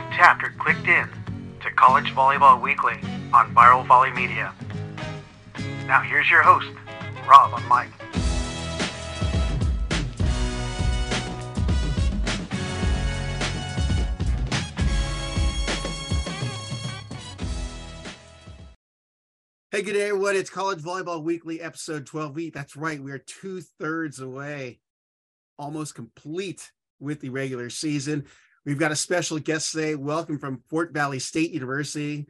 you've tapped or clicked in to College Volleyball Weekly on Viral Volley Media. Now here's your host, Rob on Mike. Hey, good day, everyone. It's College Volleyball Weekly, episode 12 That's right. We are two thirds away, almost complete with the regular season. We've got a special guest today. Welcome from Fort Valley State University.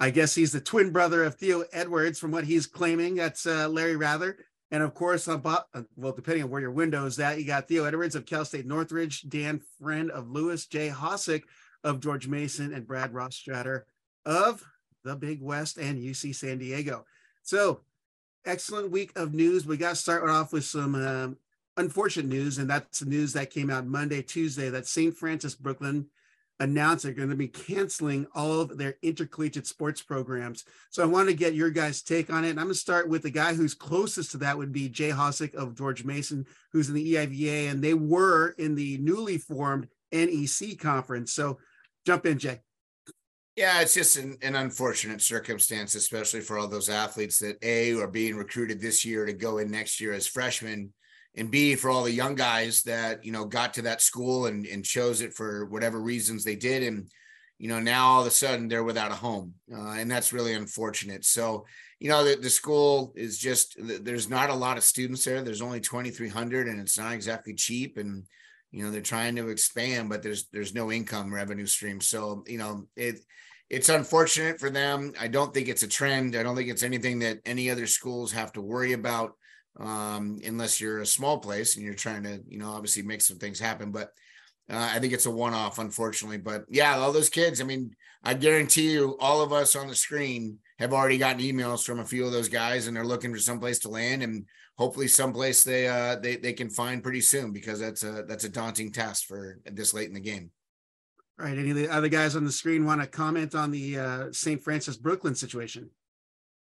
I guess he's the twin brother of Theo Edwards, from what he's claiming. That's uh, Larry Wraither. And of course, on uh, well, depending on where your window is at, you got Theo Edwards of Cal State Northridge, Dan Friend of Lewis, Jay Hosack of George Mason, and Brad Rostratter of the Big West and UC San Diego. So, excellent week of news. We got to start off with some um, unfortunate news, and that's the news that came out Monday, Tuesday, that St. Francis Brooklyn announced they're going to be canceling all of their intercollegiate sports programs. So I want to get your guys' take on it. And I'm going to start with the guy who's closest to that would be Jay Hosack of George Mason, who's in the EIVA, and they were in the newly formed NEC conference. So jump in, Jay. Yeah, it's just an, an, unfortunate circumstance, especially for all those athletes that A are being recruited this year to go in next year as freshmen, and B for all the young guys that you know got to that school and, and chose it for whatever reasons they did, and you know now all of a sudden they're without a home, uh, and that's really unfortunate. So you know the, the school is just there's not a lot of students there. There's only 2,300, and it's not exactly cheap, and you know they're trying to expand, but there's there's no income revenue stream. So you know it it's unfortunate for them. I don't think it's a trend. I don't think it's anything that any other schools have to worry about, um, unless you're a small place and you're trying to, you know, obviously make some things happen. But uh, I think it's a one-off, unfortunately. But yeah, all those kids. I mean, I guarantee you, all of us on the screen have already gotten emails from a few of those guys, and they're looking for someplace to land, and hopefully, someplace they uh, they they can find pretty soon because that's a that's a daunting task for this late in the game. All right. Any of the other guys on the screen want to comment on the uh, St. Francis Brooklyn situation?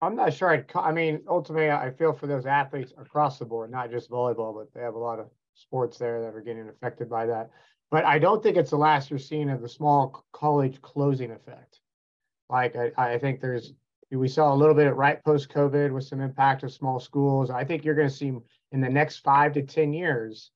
I'm not sure. I'd, I mean, ultimately, I feel for those athletes across the board, not just volleyball, but they have a lot of sports there that are getting affected by that. But I don't think it's the last you're seeing of the small college closing effect. Like, I, I think there's, we saw a little bit right post COVID with some impact of small schools. I think you're going to see in the next five to 10 years,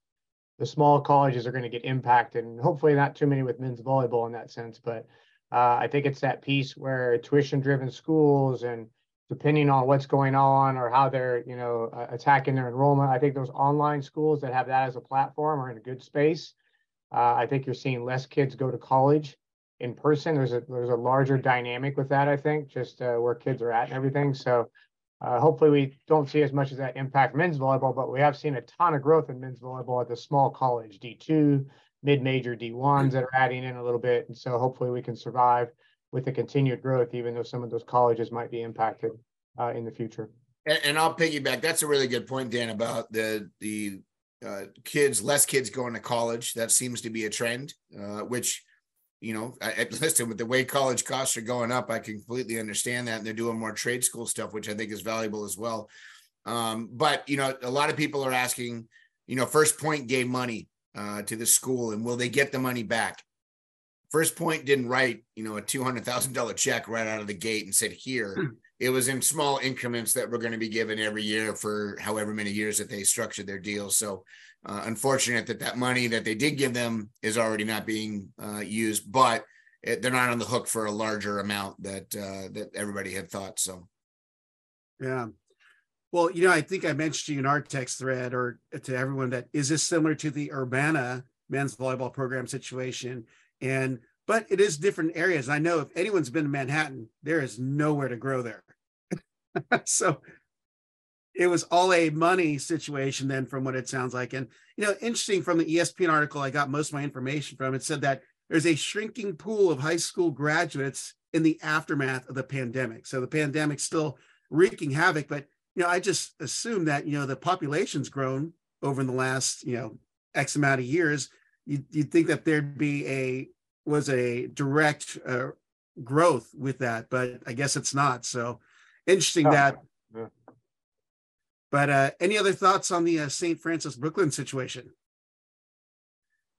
the small colleges are going to get impacted, and hopefully not too many with men's volleyball in that sense. But uh, I think it's that piece where tuition-driven schools and depending on what's going on or how they're you know attacking their enrollment, I think those online schools that have that as a platform are in a good space. Uh, I think you're seeing less kids go to college in person. There's a there's a larger dynamic with that. I think just uh, where kids are at and everything. So uh, hopefully, we don't see as much as that impact men's volleyball, but we have seen a ton of growth in men's volleyball at the small college D2, mid-major D1s that are adding in a little bit, and so hopefully we can survive with the continued growth, even though some of those colleges might be impacted uh, in the future. And, and, I'll piggyback. That's a really good point, Dan, about the the uh, kids, less kids going to college. That seems to be a trend, uh, which you know, I, listen with the way college costs are going up, I completely understand that. And they're doing more trade school stuff, which I think is valuable as well. Um, but you know, a lot of people are asking, you know, First Point gave money uh, to the school, and will they get the money back? First Point didn't write, you know, a two hundred thousand dollar check right out of the gate and said, "Here." Hmm. It was in small increments that were going to be given every year for however many years that they structured their deal. So uh, unfortunate that that money that they did give them is already not being uh, used, but it, they're not on the hook for a larger amount that uh, that everybody had thought. So, yeah. Well, you know, I think I mentioned to you in our text thread or to everyone that is this similar to the Urbana men's volleyball program situation, and but it is different areas. I know if anyone's been to Manhattan, there is nowhere to grow there. so it was all a money situation then from what it sounds like and you know interesting from the espn article i got most of my information from it said that there's a shrinking pool of high school graduates in the aftermath of the pandemic so the pandemic's still wreaking havoc but you know i just assume that you know the population's grown over in the last you know x amount of years you, you'd think that there'd be a was a direct uh, growth with that but i guess it's not so interesting oh. that but uh, any other thoughts on the uh, St. Francis Brooklyn situation?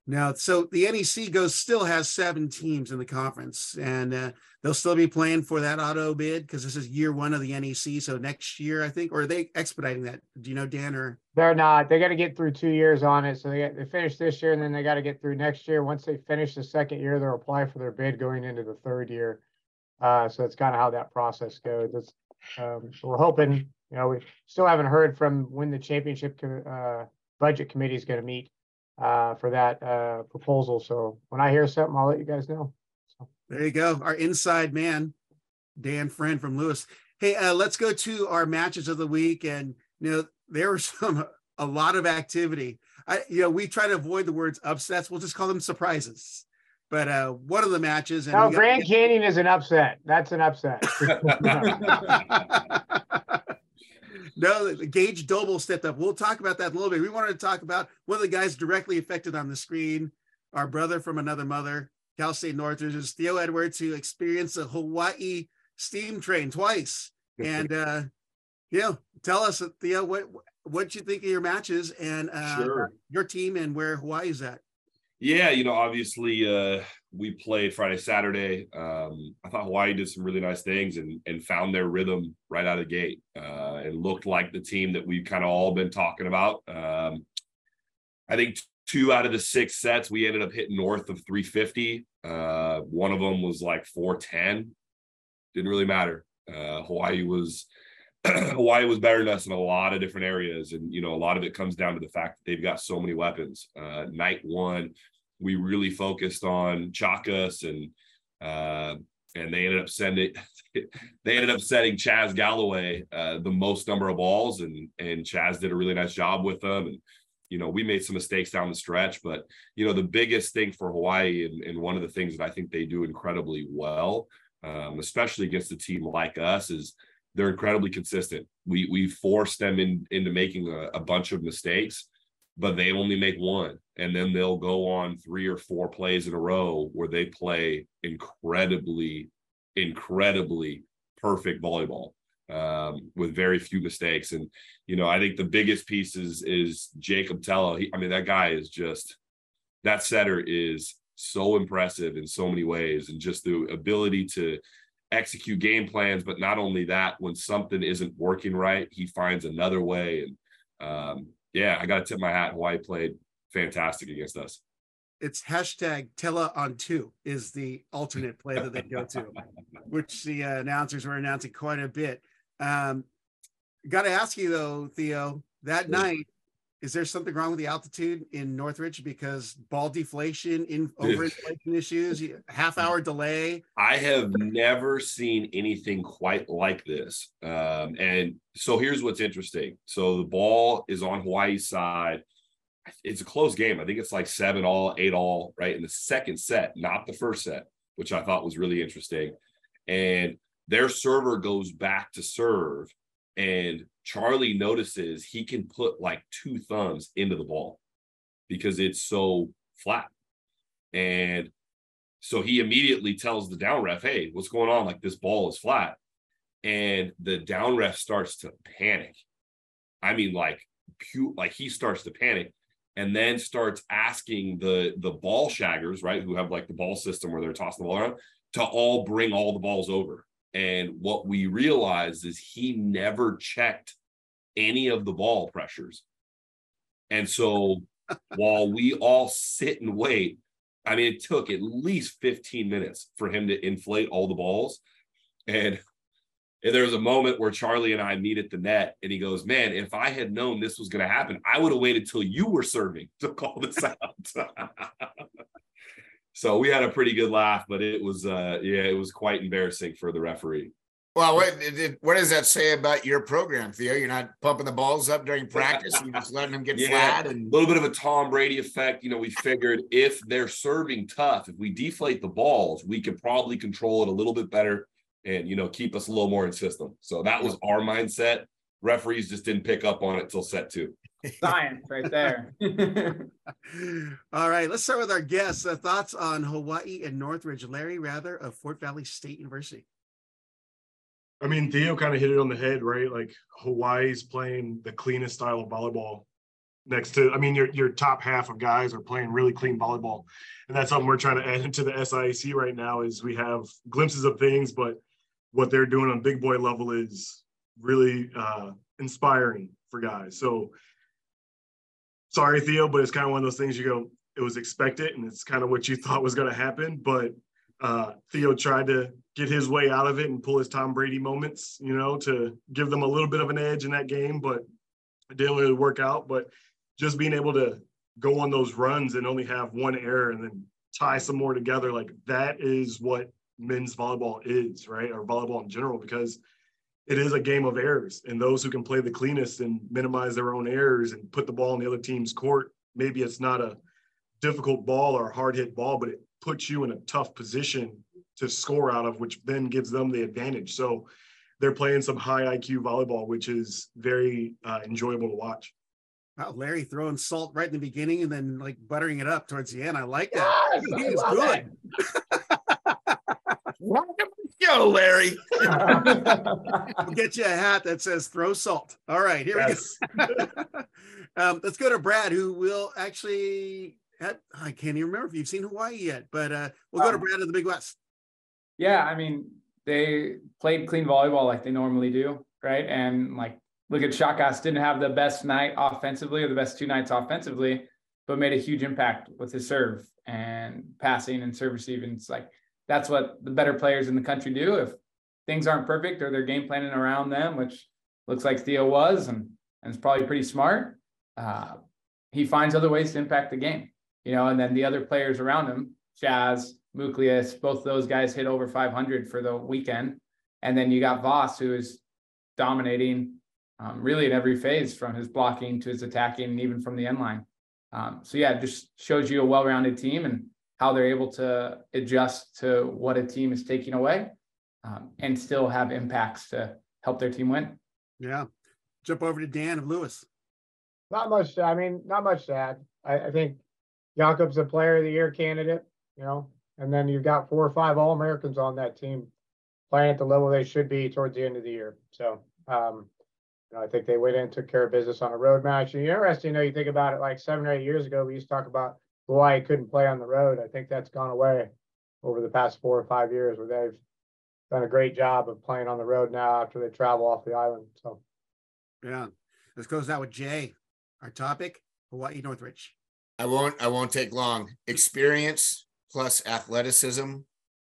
Now, so the NEC goes still has seven teams in the conference, and uh, they'll still be playing for that auto bid because this is year one of the NEC. So next year, I think, or are they expediting that? Do you know, Dan? Or They're not. They got to get through two years on it. So they got, they finish this year and then they got to get through next year. Once they finish the second year, they'll apply for their bid going into the third year. Uh, so that's kind of how that process goes. Um, we're hoping, you know, we still haven't heard from when the championship co- uh, budget committee is going to meet uh, for that uh, proposal. So when I hear something, I'll let you guys know. there you go, our inside man, Dan Friend from Lewis. Hey, uh, let's go to our matches of the week, and you know there was some a lot of activity. I, you know, we try to avoid the words upsets. We'll just call them surprises. But uh, one of the matches, and No, we got- Grand Canyon is an upset. That's an upset. no, Gage Doble stepped up. We'll talk about that a little bit. We wanted to talk about one of the guys directly affected on the screen, our brother from another mother, Cal State Northridge, is Theo Edwards, who experienced a Hawaii steam train twice. And uh, yeah, tell us, Theo, what what you think of your matches and uh, Sure. your team and where Hawaii is at. Yeah, you know, obviously uh we played Friday, Saturday. Um, I thought Hawaii did some really nice things and and found their rhythm right out of the gate. Uh and looked like the team that we've kind of all been talking about. Um I think two out of the six sets we ended up hitting north of 350. Uh one of them was like 410. Didn't really matter. Uh Hawaii was Hawaii was better than us in a lot of different areas. And, you know, a lot of it comes down to the fact that they've got so many weapons. Uh, night one, we really focused on Chakas and, uh, and they ended up sending, they ended up setting Chaz Galloway uh, the most number of balls, and and Chaz did a really nice job with them. And you know, we made some mistakes down the stretch, but you know, the biggest thing for Hawaii, and, and one of the things that I think they do incredibly well, um, especially against a team like us, is they're incredibly consistent. We we force them in into making a, a bunch of mistakes, but they only make one, and then they'll go on three or four plays in a row where they play incredibly, incredibly perfect volleyball um, with very few mistakes. And you know, I think the biggest piece is is Jakob Thelle. He, I mean, that guy is just that setter is so impressive in so many ways, and just the ability to execute game plans. But not only that, when something isn't working right, he finds another way. And um, yeah, I got to tip my hat. Hawaii played fantastic against us. It's hashtag Thelle on two is the alternate play that they go to, which the uh, announcers were announcing quite a bit. Um, Got to ask you though, Theo, that Yeah. night, is there something wrong with the altitude in Northridge because ball deflation, in overinflation issues, half hour delay? I have never seen anything quite like this. Um, and so here's what's interesting. So the ball is on Hawaii's side. It's a close game. I think it's like seven all, eight all, right? In the second set, not the first set, which I thought was really interesting. And their server goes back to serve, and Charlie notices he can put like two thumbs into the ball because it's so flat. And so he immediately tells the down ref, Hey, what's going on? Like this ball is flat. And the down ref starts to panic. I mean, like, pu- like he starts to panic and then starts asking the the ball shaggers, right, who have like the ball system where they're tossing the ball around, to all bring all the balls over. And what we realized is he never checked any of the ball pressures. And so while we all sit and wait, I mean, it took at least 15 minutes for him to inflate all the balls. And, and there was a moment where Charlie and I meet at the net, and he goes, Man, if I had known this was going to happen, I would have waited till you were serving to call this out. so we had a pretty good laugh, but it was, uh, yeah, it was quite embarrassing for the referee. Well, what did, what does that say about your program, Theo? You're not pumping the balls up during practice. You're just letting them get Yeah. flat a little bit of a Tom Brady effect. You know, we figured if they're serving tough, if we deflate the balls, we could probably control it a little bit better and, you know, keep us a little more in system. So that was our mindset. Referees just didn't pick up on it till set two. Science right there. All right, let's start with our guests. Uh, thoughts on Hawaii and Northridge. Larry Wraither of Fort Valley State University. I mean, Theo kind of hit it on the head, right? Like Hawaii's playing the cleanest style of volleyball next to, I mean, your your top half of guys are playing really clean volleyball, and that's something we're trying to add into the SIAC right now. Is we have glimpses of things, but what they're doing on big boy level is really uh, inspiring for guys. So sorry, Theo, but it's kind of one of those things you go, it was expected and it's kind of what you thought was going to happen. But uh, Theo tried to get his way out of it and pull his Tom Brady moments, you know, to give them a little bit of an edge in that game, but it didn't really work out. But just being able to go on those runs and only have one error and then tie some more together, like that is what men's volleyball is, right? Or volleyball in general, because it is a game of errors. And those who can play the cleanest and minimize their own errors and put the ball in the other team's court, maybe it's not a difficult ball or a hard hit ball, but it puts you in a tough position to score out of, which then gives them the advantage. So they're playing some high IQ volleyball, which is very uh, enjoyable to watch. Wow, Larry throwing salt right in the beginning and then like buttering it up towards the end. I like that. Yes, he is good. Welcome to the show, Larry. we'll get you a hat that says throw salt. All right, here yes. we go. um, let's go to Brad, who will actually have, I can't even remember if you've seen Hawaii yet, but uh, we'll go um, to Brad of the Big West. Yeah, I mean, they played clean volleyball like they normally do, right? And like look at Chakas didn't have the best night offensively or the best two nights offensively, but made a huge impact with his serve and passing and serve receiving. It's like that's what the better players in the country do. If things aren't perfect or they're game planning around them, which looks like Theo was and, and it's probably pretty smart, uh, he finds other ways to impact the game, you know, and then the other players around him, Chaz, Mouchlias, both those guys hit over 500 for the weekend. And then you got Voss, who is dominating um, really in every phase from his blocking to his attacking, and even from the end line. Um, so yeah, it just shows you a well-rounded team and how they're able to adjust to what a team is taking away um, and still have impacts to help their team win. Yeah. Jump over to Dan of Lewis. Not much. I mean, not much to add. I, I think Jakob's a player of the year candidate, you know, and then you've got four or five All Americans on that team playing at the level they should be towards the end of the year. So, um, you know, I think they went in, took care of business on a road match. And interesting, you know, you think about it like seven or eight years ago, we used to talk about Hawaii couldn't play on the road. I think that's gone away over the past four or five years where they've done a great job of playing on the road now after they travel off the island. So, yeah, let's close out with Jay. Our topic: Hawaii Northridge. I won't. I won't take long. Experience plus athleticism.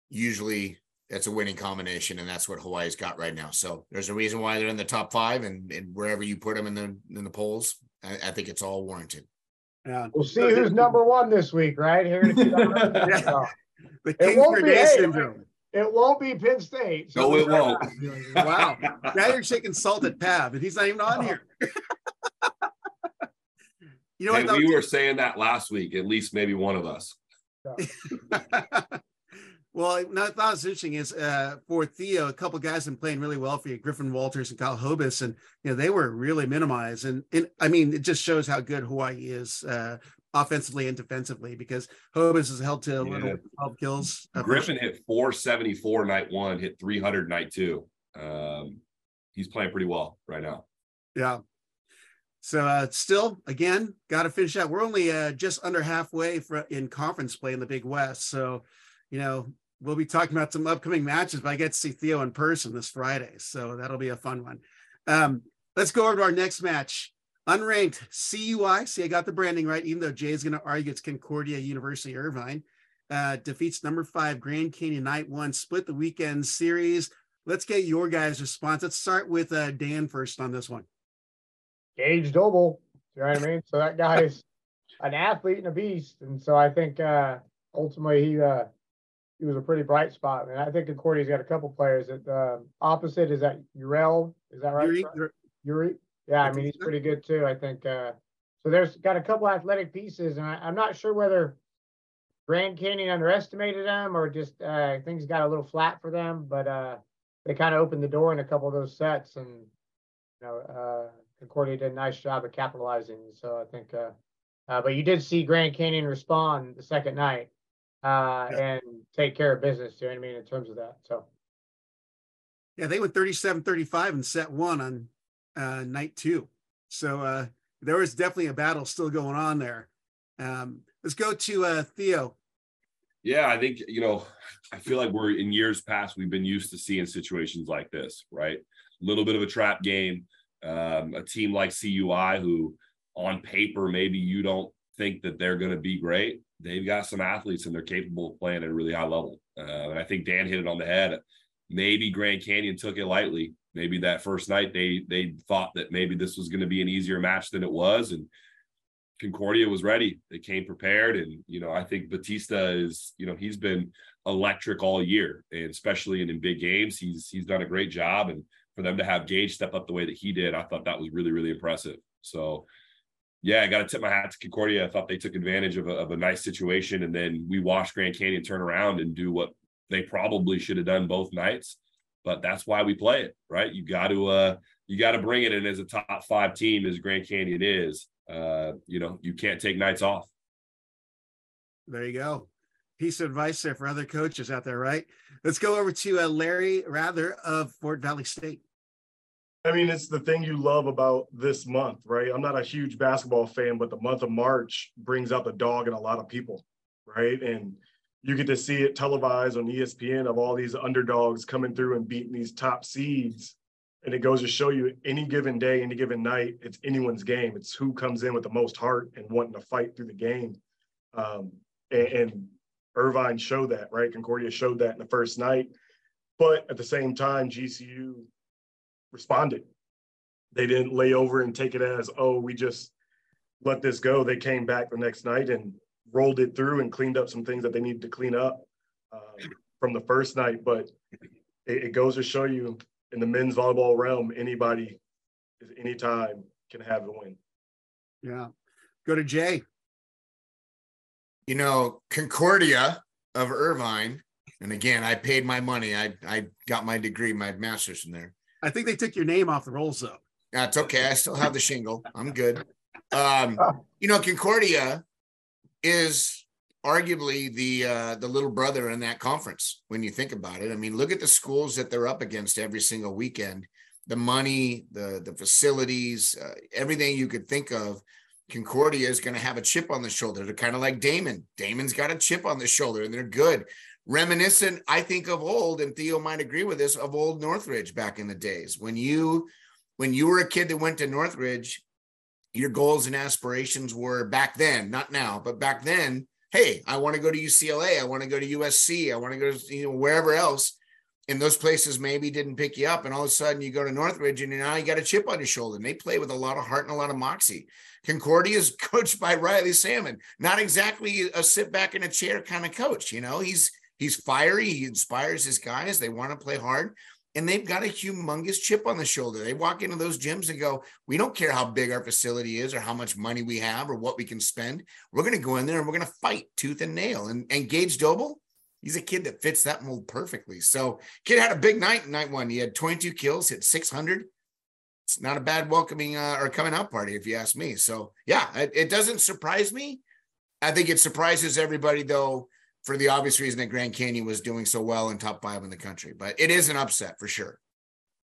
Usually, that's a winning combination, and that's what Hawaii's got right now. So there's a reason why they're in the top five, and, and wherever you put them in the in the polls, I, I think it's all warranted. Yeah. We'll see who's number one this week, right? Here yeah. The King syndrome. It won't be Penn State. So no, it won't. wow. Now you're shaking salt at Pav, and he's not even on here. you know what? we were saying that last week, at least maybe one of us. Well, I thought was interesting is uh, for Theo, a couple guys have been playing really well for you, Griffin Walters and Kyle Hobus, and you know they were really minimized. And, and I mean, it just shows how good Hawaii is uh, offensively and defensively because Hobus has held to a little 12 kills. Griffin hit 474 night one, hit 300 night two. Um, he's playing pretty well right now. Yeah. So uh, still, again, got to finish out. We're only uh, just under halfway for, in conference play in the Big West. So, you know, we'll be talking about some upcoming matches, but I get to see Theo in person this Friday. So that'll be a fun one. Um, let's go over to our next match. Unranked CUI. See, I got the branding right, even though Jay is going to argue it's Concordia University Irvine. Uh, defeats number five Grand Canyon Night One, split the weekend series. Let's get your guys' response. Let's start with uh, Dan first on this one. Gage Doble. You know what I mean? So that guy's an athlete and a beast. And so I think uh, ultimately he uh, he was a pretty bright spot. And I think Concordia's got a couple players. That uh, opposite is that Urel. Is that right? Yuri. Yuri. Yeah, I mean he's pretty good too. I think. Uh, so there's got a couple athletic pieces, and I, am not sure whether Grand Canyon underestimated them or just uh, things got a little flat for them. But uh, they kind of opened the door in a couple of those sets, and you know uh, Concordia did a nice job of capitalizing. So I think. Uh, uh, but you did see Grand Canyon respond the second night uh, yeah. and take care of business. You know what I mean in terms of that. So. Yeah, they went 37 35 and set one on uh, night two. So uh, there was definitely a battle still going on there. Um, let's go to uh, Theo. Yeah, I think, you know, I feel like we're in years past, we've been used to seeing situations like this, right? A little bit of a trap game. Um, a team like CUI, who on paper, maybe you don't think that they're going to be great. They've got some athletes and they're capable of playing at a really high level. Uh, and I think Dan hit it on the head. Maybe Grand Canyon took it lightly. Maybe that first night they they thought that maybe this was going to be an easier match than it was, and Concordia was ready. They came prepared, and you know I think Batista is you know he's been electric all year, and especially in, in big games, he's he's done a great job. And for them to have Gage step up the way that he did, I thought that was really really impressive. So yeah, I got to tip my hat to Concordia. I thought they took advantage of a, of a nice situation, and then we watched Grand Canyon turn around and do what they probably should have done both nights. But that's why we play it, right? You got to uh, you got to bring it. And as a top five team as Grand Canyon is, uh, you know, you can't take nights off. There you go. Piece of advice there for other coaches out there, right? Let's go over to uh, Larry Wraither of Fort Valley State. I mean, it's the thing you love about this month, right? I'm not a huge basketball fan, but the month of March brings out the dog in a lot of people, right? And you get to see it televised on ESPN of all these underdogs coming through and beating these top seeds and it goes to show you any given day, any given night, it's anyone's game. It's who comes in with the most heart and wanting to fight through the game. Um, and, and Irvine showed that, right? Concordia showed that in the first night. But at the same time, GCU responded. They didn't lay over and take it as, oh, we just let this go. They came back the next night and rolled it through and cleaned up some things that they needed to clean up um, from the first night. But it, it goes to show you in the men's volleyball realm, anybody is anytime can have a win. Yeah. Go to Jay. You know, Concordia of Irvine, and again, I paid my money. I I got my degree, my master's from there. I think they took your name off the rolls though. That's okay. I still have the shingle. I'm good. Um, you know, Concordia is arguably the uh, the little brother in that conference when you think about it. I mean, look at the schools that they're up against every single weekend. The money, the the facilities, uh, everything you could think of. Concordia is going to have a chip on the shoulder. They're kind of like Damon. Damon's got a chip on the shoulder, and they're good. Reminiscent, I think, of old, and Theo might agree with this, of old Northridge back in the days when you when you were a kid that went to Northridge. Your goals and aspirations were back then, not now, but back then hey, I want to go to UCLA, I want to go to USC, I want to go to you know, wherever else. And those places maybe didn't pick you up. And all of a sudden you go to Northridge and now you got a chip on your shoulder. And they play with a lot of heart and a lot of moxie. Concordia is coached by Riley Salmon, not exactly a sit back in a chair kind of coach. You know, he's he's fiery, he inspires his guys. They want to play hard and they've got a humongous chip on the shoulder. They walk into those gyms and go, We don't care how big our facility is or how much money we have or what we can spend. We're going to go in there and we're going to fight tooth and nail. And, and Gage Doble, he's a kid that fits that mold perfectly. So, kid had a big night in night one. He had 22 kills, hit 600. It's not a bad welcoming uh, or coming out party, if you ask me. So, yeah, it, it doesn't surprise me. I think it surprises everybody, though for the obvious reason that Grand Canyon was doing so well in top five in the country. But it is an upset for sure.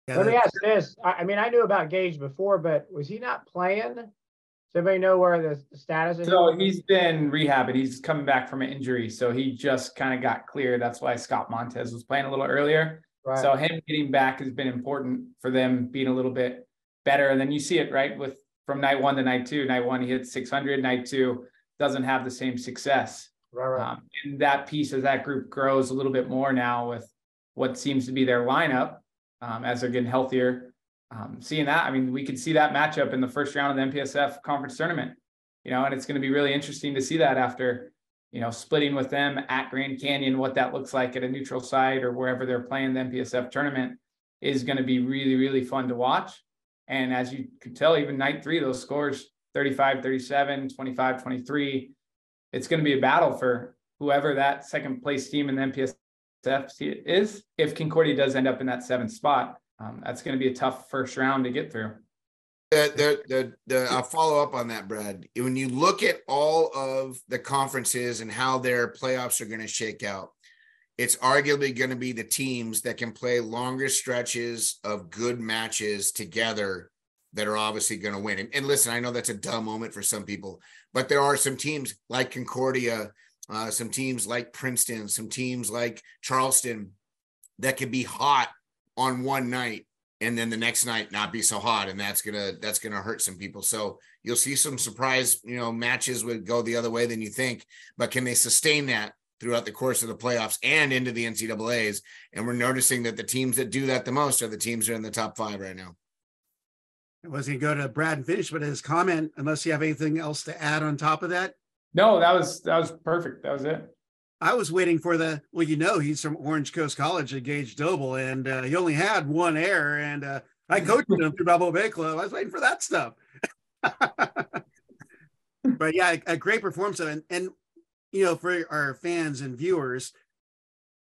Yeah, Let me ask this. I mean, I knew about Gage before, but was he not playing? Does anybody know where the status is? So he's been rehabbing. He's coming back from an injury. So he just kind of got clear. That's why Scott Montez was playing a little earlier. Right. So him getting back has been important for them being a little bit better. And then you see it right with from night one to night two. Night one, he hit 600. Night two doesn't have the same success. Right, right. Um, and that piece as that group grows a little bit more now with what seems to be their lineup um, as they're getting healthier. Um, seeing that, I mean, we could see that matchup in the first round of the MPSF conference tournament, you know, and it's going to be really interesting to see that after, you know, splitting with them at Grand Canyon, what that looks like at a neutral site or wherever they're playing the MPSF tournament is going to be really, really fun to watch. And as you could tell, even night three, those scores 35, 37, 25, 23, it's going to be a battle for whoever that second place team in the MPSF is. If Concordia does end up in that seventh spot, um, that's going to be a tough first round to get through. The, the, the, the, I'll follow up on that, Brad. When you look at all of the conferences and how their playoffs are going to shake out, it's arguably going to be the teams that can play longer stretches of good matches together that are obviously going to win. And, and, listen, I know that's a dumb moment for some people, but there are some teams like Concordia, uh, some teams like Princeton, some teams like Charleston that can be hot on one night and then the next night not be so hot and that's gonna that's gonna hurt some people. So you'll see some surprise you know matches would go the other way than you think but can they sustain that throughout the course of the playoffs and into the ncaa's and we're noticing that the teams that do that the most are the teams that are in the top five right now I was going to go to Brad and finish, but his comment, unless you have anything else to add on top of that. No, that was that was perfect. That was it. I was waiting for the well, you know, he's from Orange Coast College at Gage Doble, and uh, he only had one error, and uh, I coached him through Balboa Bay Club. I was waiting for that stuff. but yeah, a, a great performance, and and you know, for our fans and viewers,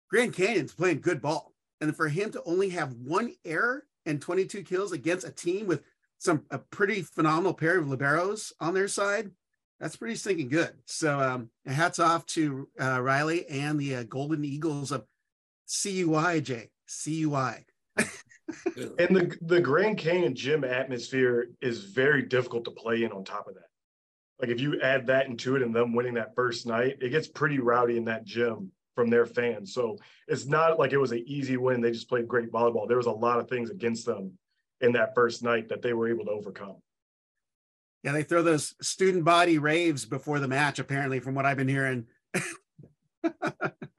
Grand Canyon's playing good ball, and for him to only have one error and 22 kills against a team with some a pretty phenomenal pair of liberos on their side. That's pretty stinking good. So um, hats off to uh, Riley and the uh, Golden Eagles of CUI, Jay. CUI. and the the Grand Canyon gym atmosphere is very difficult to play in on top of that. Like if you add that into it and them winning that first night, it gets pretty rowdy in that gym from their fans. So it's not like it was an easy win. They just played great volleyball. There was a lot of things against them in that first night that they were able to overcome. Yeah, they throw those student body raves before the match, apparently, from what I've been hearing.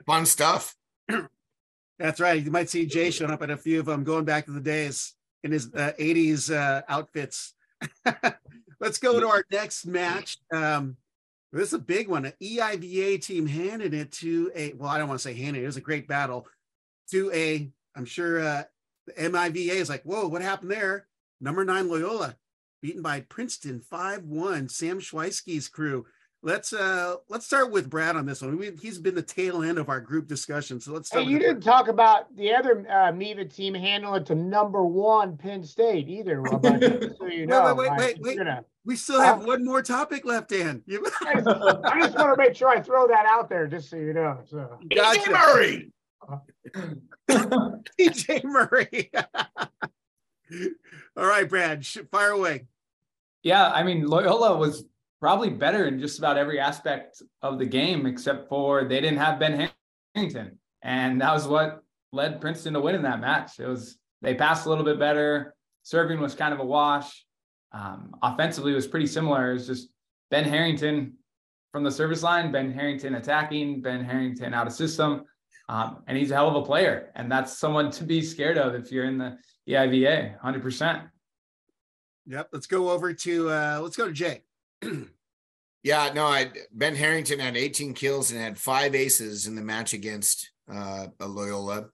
Fun stuff. That's right. You might see Jay showing up at a few of them, going back to the days in his uh, 80s uh, outfits. Let's go to our next match. Um, this is a big one. An EIVA team handed it to a, well, I don't want to say handed, it it was a great battle to a, I'm sure uh, the MIVA is like, whoa, what happened there? Number nine Loyola beaten by Princeton 5-1. Sam Shweisky's crew. Let's uh let's start with Brad on this one. We, he's been the tail end of our group discussion. So let's start. Hey, you didn't talk about the other uh, MIVA team handling it to number one Penn State either. so you know, wait, wait, wait, wait. Gonna, we still have uh, one more topic left, Dan. I, just, I just want to make sure I throw that out there, just so you know. So. Gotcha. Murray. DJ Murray. All right, Brad, fire away. Yeah, I mean, Loyola was probably better in just about every aspect of the game, except for they didn't have Ben Harrington. And that was what led Princeton to win in that match. It was they passed a little bit better. Serving was kind of a wash. Um, offensively was pretty similar. It was just Ben Harrington from the service line, Ben Harrington attacking, Ben Harrington out of system. Um, and he's a hell of a player. And that's someone to be scared of if you're in the EIVA, 100%. Yep. Let's go over to, uh, let's go to Jay. yeah, no, I, Ben Harrington had 18 kills and had five aces in the match against uh, Loyola.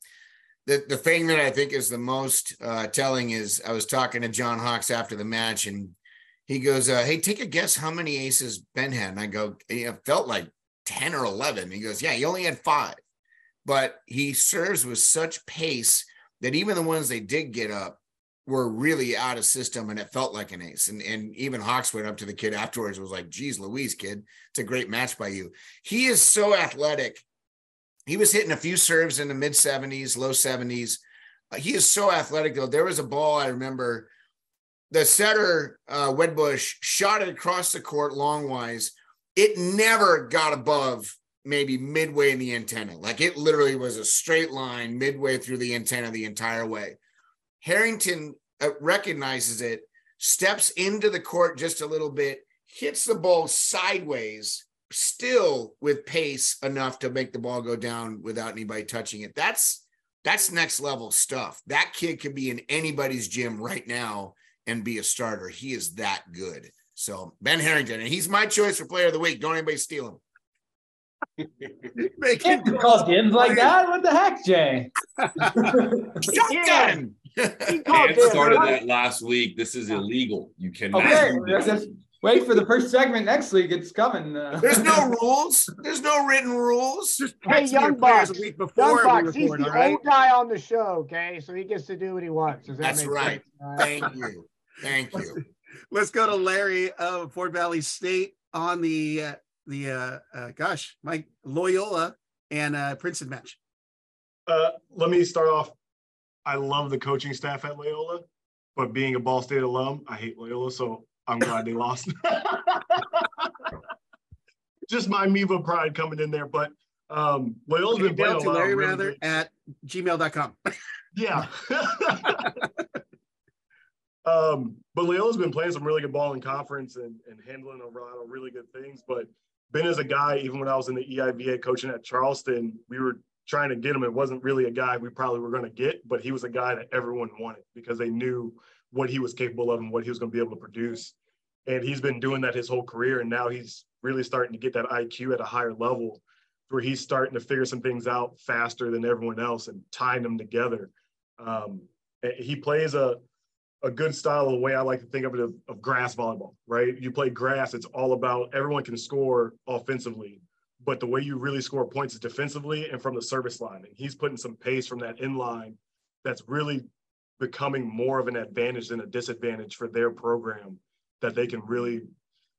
The, the thing that I think is the most uh, telling is I was talking to John Hawks after the match and he goes, uh, Hey, take a guess how many aces Ben had. And I go, It felt like 10 or 11. He goes, Yeah, he only had five but he serves with such pace that even the ones they did get up were really out of system and it felt like an ace. And, and even Hawks went up to the kid afterwards was like, geez, Louise, kid, it's a great match by you. He is so athletic. He was hitting a few serves in the mid 70s, low 70s. Uh, he is so athletic, though. There was a ball I remember the setter, uh, Wedbush, shot it across the court longwise. It never got above maybe midway in the antenna. Like it literally was a straight line midway through the antenna the entire way. Harrington uh, recognizes it, steps into the court just a little bit, hits the ball sideways, still with pace enough to make the ball go down without anybody touching it. That's that's next level stuff. That kid could be in anybody's gym right now and be a starter. He is that good. So Ben Harrington, and he's my choice for player of the week. Don't anybody steal him. Making call games like that. What the heck, Jay? Shotgun. Dan started that last week. This is illegal. You cannot. Okay, wait for the first segment next week. It's coming. Uh, There's no rules. There's no written rules. Just hey, Young Bucks. A week before Young Bucks. He's the right? old guy on the show. Okay, so he gets to do what he wants. That That's right. Thank you. Thank you. Let's go to Larry of Fort Valley State on the uh, the uh, uh gosh, my Loyola and uh, Princeton match? Uh, let me start off. I love the coaching staff at Loyola. but being a Ball State alum, I hate Loyola, so I'm glad they lost. Just my Miva pride coming in there, but um, Loyola's been playing a to lot Larry of really Wraither at gmail.com. Yeah. um, but Loyola's been playing some really good ball in conference and, and handling a lot of really good things. But Ben is a guy, even when I was in the EIVA coaching at Charleston, we were trying to get him. It wasn't really a guy we probably were going to get, but he was a guy that everyone wanted because they knew what he was capable of and what he was going to be able to produce. And he's been doing that his whole career. And now he's really starting to get that IQ at a higher level where he's starting to figure some things out faster than everyone else and tying them together. Um, he plays a a good style of the way I like to think of it of, of grass volleyball, right? You play grass, it's all about everyone can score offensively, but the way you really score points is defensively and from the service line. And he's putting some pace from that in line that's really becoming more of an advantage than a disadvantage for their program that they can really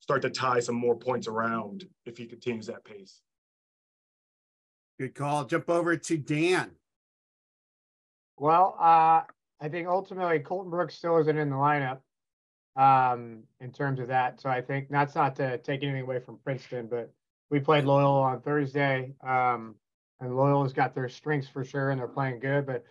start to tie some more points around if he continues that pace. Good call. Jump over to Dan. Well, uh, I think ultimately Colton Brooks still isn't in the lineup um, in terms of that. So I think that's not to take anything away from Princeton, but we played Loyola on Thursday, um, and Loyola's got their strengths for sure, and they're playing good. But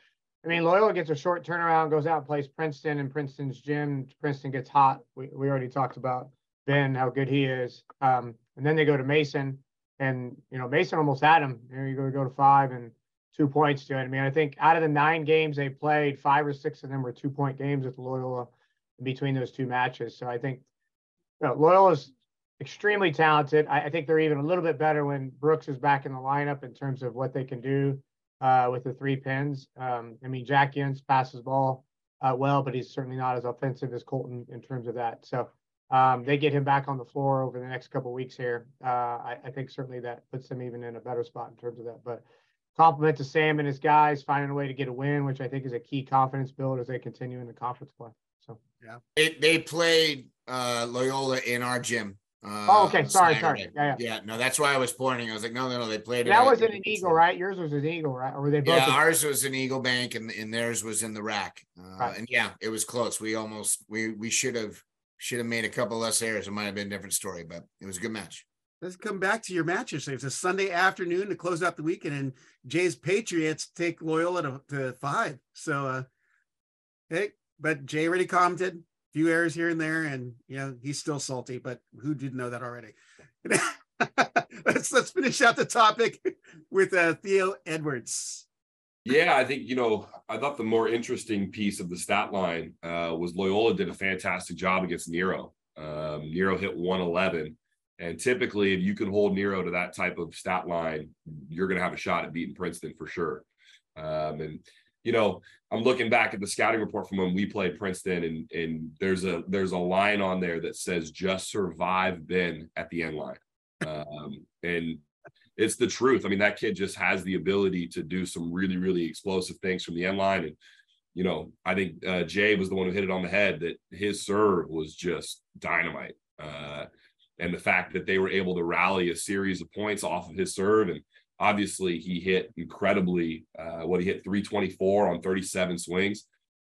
I mean, Loyola gets a short turnaround, goes out and plays Princeton, and Princeton's gym. Princeton gets hot. We we already talked about Ben, how good he is. Um, and then they go to Mason, and you know Mason almost had him. You know, you go go to five and two points to it. I mean, I think out of the nine games they played, five or six of them were two point games with Loyola between those two matches. So I think you know, extremely talented. I, I think they're even a little bit better when Brooks is back in the lineup in terms of what they can do uh, with the three pins. Um, I mean, Jack Yens passes ball uh, well, but he's certainly not as offensive as Colton in terms of that. So um, they get him back on the floor over the next couple weeks here. Uh, I, I think certainly that puts them even in a better spot in terms of that. But compliment to Sam and his guys finding a way to get a win, which I think is a key confidence build as they continue in the conference play. So They, they played uh, Loyola in our gym. Uh, Oh, okay. Sorry, Saturday. sorry. Yeah, Yeah, yeah. no, that's why I was pointing. I was like, no, no, no, they played. that wasn't an eagle, right? Yours was an eagle, right? Or were they both? Yeah, a- ours was an Eagle Bank and, and theirs was in the rack. Uh, Right. And yeah, it was close. We almost we we should have should have made a couple less errors. It might have been a different story, but it was a good match. Let's come back to your matches. It's a Sunday afternoon to close out the weekend, and Jay's Patriots take Loyola to, to five. So, uh, hey, but Jay already commented, a few errors here and there, and you know he's still salty. But who didn't know that already? let's let's finish out the topic with uh, Theo Edwards. Yeah, I think you know. I thought the more interesting piece of the stat line uh, was Loyola did a fantastic job against Nero. Um, Nero hit 111, and typically, if you can hold Nero to that type of stat line, you're going to have a shot at beating Princeton for sure. Um, and you know, I'm looking back at the scouting report from when we played Princeton, and and there's a there's a line on there that says just survive Ben at the end line, um, and it's the truth. I mean, that kid just has the ability to do some really, really explosive things from the end line. And, you know, I think uh, Jay was the one who hit it on the head that his serve was just dynamite. Uh, and the fact that they were able to rally a series of points off of his serve. And obviously, he hit incredibly uh, what he hit 324 on 37 swings.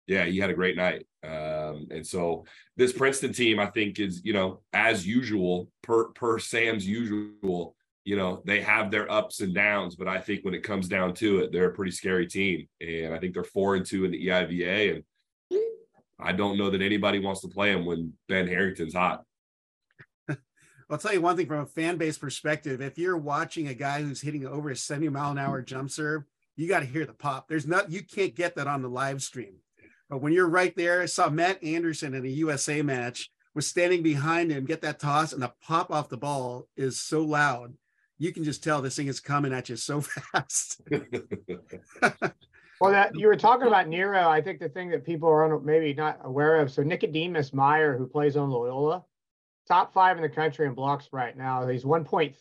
Yeah, he had a great night. Um, and so this Princeton team, I think, is, you know, as usual, per per Sam's usual you know they have their ups and downs but i think when it comes down to it they're a pretty scary team and i think they're four and two in the eiva and i don't know that anybody wants to play them when ben harrington's hot I'll tell you one thing from a fan base perspective. If you're watching a guy who's hitting over a 70 mile an hour mm-hmm. jump serve, you got to hear the pop. There's not, you can't get that on the live stream. But when you're right there, I saw Matt Anderson in a USA match, was standing behind him, get that toss, and the pop off the ball is so loud. You can just tell this thing is coming at you so fast. Well, that you were talking about Nero. I think the thing that people are maybe not aware of. So Nicodemus Meyer, who plays on Loyola, top five in the country in blocks right now. He's 1.4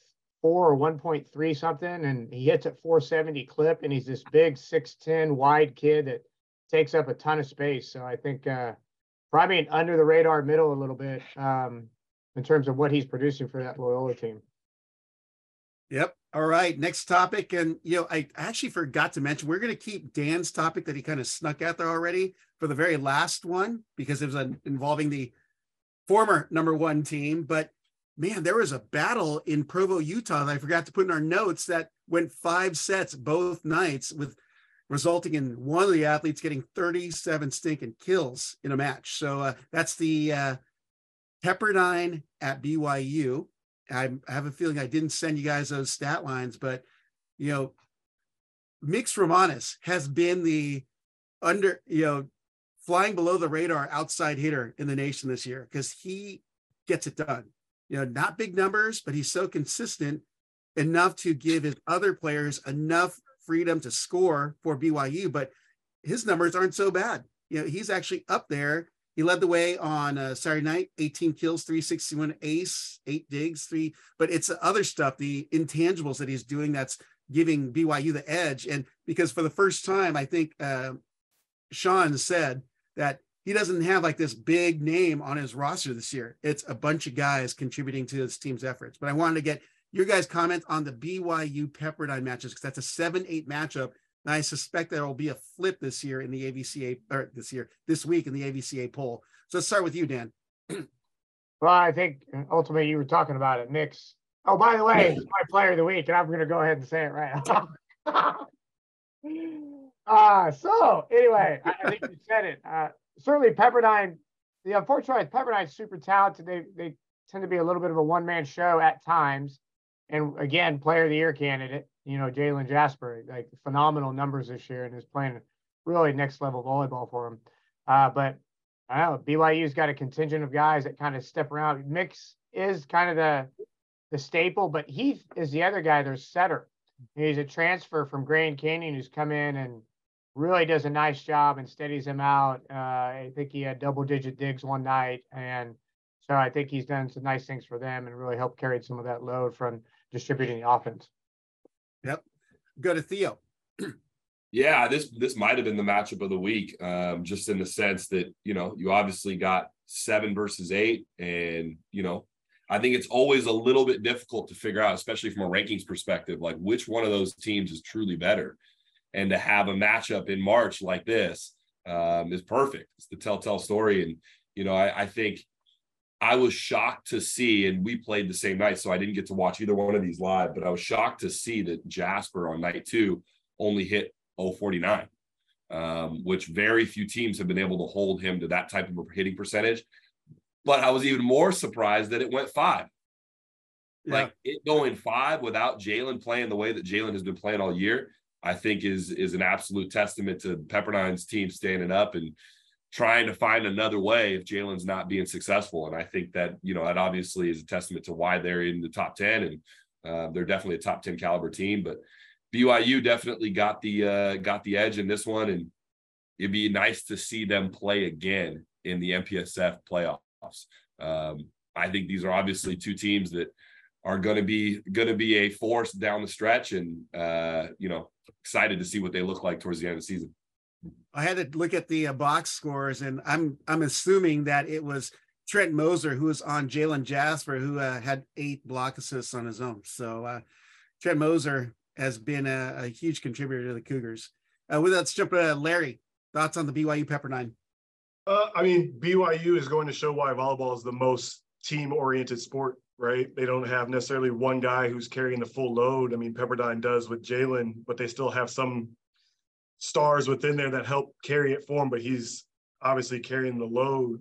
or 1.3 something, and he hits at 470 clip. And he's this big 6'10 wide kid that takes up a ton of space. So I think uh, probably an under the radar middle a little bit um, in terms of what he's producing for that Loyola team. Yep. All right, next topic. And, you know, I actually forgot to mention, we're going to keep Dan's topic that he kind of snuck out there already for the very last one because it was involving the former number one team. But man, there was a battle in Provo, Utah I forgot to put in our notes that went five sets both nights with resulting in one of the athletes getting 37 stinking kills in a match. So uh, that's the uh, Pepperdine at BYU. I have a feeling I didn't send you guys those stat lines, but you know, Miks Romanes has been the under, you know, flying below the radar outside hitter in the nation this year because he gets it done. You know, not big numbers, but he's so consistent enough to give his other players enough freedom to score for BYU. But his numbers aren't so bad. You know, he's actually up there he led the way on uh, Saturday night, 18 kills, 361 ace, eight digs, three. But it's the other stuff, the intangibles that he's doing that's giving BYU the edge. And because for the first time, I think uh, Sean said that he doesn't have like this big name on his roster this year. It's a bunch of guys contributing to his team's efforts. But I wanted to get your guys' comments on the BYU Pepperdine matches because that's a 7 8 matchup and I suspect there will be a flip this year in the AVCA, or this year, this week in the AVCA poll. So let's start with you, Dan. well, I think uh, ultimately you were talking about it, Miks. Oh, by the way, it's my player of the week, and I'm going to go ahead and say it right. uh, so anyway, I, I think you said it. Uh, certainly, Pepperdine. The unfortunate Pepperdine's super talented. They they tend to be a little bit of a one man show at times, and again, player of the year candidate you know, Jalen Jasper, like phenomenal numbers this year and is playing really next level volleyball for him. Uh, but I don't know, BYU's got a contingent of guys that kind of step around. Miks is kind of the the staple, but Heath is the other guy, their setter. He's a transfer from Grand Canyon who's come in and really does a nice job and steadies him out. Uh, I think he had double digit digs one night. And so I think he's done some nice things for them and really helped carry some of that load from distributing the offense. Yep. Go to Theo. yeah, this this might have been the matchup of the week, um, just in the sense that you know you obviously got seven versus eight, and you know I think it's always a little bit difficult to figure out, especially from a rankings perspective, like which one of those teams is truly better. And to have a matchup in March like this um, is perfect. It's the telltale story, and you know I, I think I was shocked to see, and we played the same night, so I didn't get to watch either one of these live, but I was shocked to see that Jasper on night two only hit 049, um, which very few teams have been able to hold him to that type of a hitting percentage. But I was even more surprised that it went five. Yeah. Like it going five without Jalen playing the way that Jalen has been playing all year, I think is is an absolute testament to Pepperdine's team standing up and trying to find another way if Jalen's not being successful. And I think that, you know, that obviously is a testament to why they're in the top 10 and uh, they're definitely a top 10 caliber team, but BYU definitely got the, uh, got the edge in this one. And it'd be nice to see them play again in the MPSF playoffs. Um, I think these are obviously two teams that are going to be, going to be a force down the stretch and, uh, you know, excited to see what they look like towards the end of the season. I had to look at the uh, box scores, and I'm I'm assuming that it was Trent Moser who was on Jalen Jasper, who uh, had eight block assists on his own. So uh, Trent Moser has been a, a, huge contributor to the Cougars. Uh, with let's jump to Larry. Thoughts on the BYU Pepperdine? Uh, I mean, BYU is going to show why volleyball is the most team-oriented sport, right? They don't have necessarily one guy who's carrying the full load. I mean, Pepperdine does with Jalen, but they still have some stars within there that help carry it for him, but he's obviously carrying the load.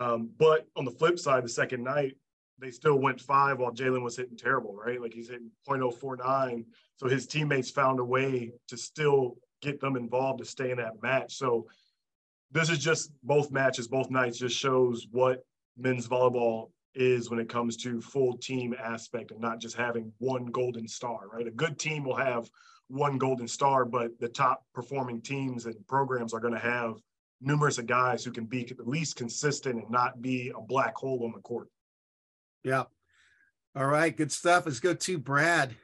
Um, but on the flip side, the second night, they still went five while Jalen was hitting terrible, right? Like he's hitting 0.049. So his teammates found a way to still get them involved to stay in that match. So this is just both matches, both nights just shows what men's volleyball is when it comes to full team aspect and not just having one golden star, right? A good team will have one golden star, but the top performing teams and programs are going to have numerous of guys who can be at least consistent and not be a black hole on the court. Yeah. All right. Good stuff. Let's go to Brad.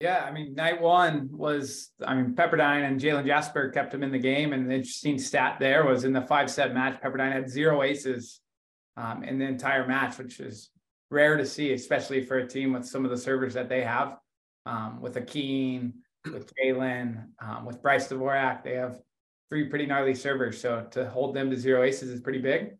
Yeah, I mean, night one was, I mean, Pepperdine and Jalen Jasper kept him in the game. And the interesting stat there was in the five set match, Pepperdine had zero aces um, in the entire match, which is rare to see, especially for a team with some of the servers that they have. um, with Akeen, with Jalen, um, with Bryce Dvorak. They have three pretty gnarly servers. So to hold them to zero aces is pretty big.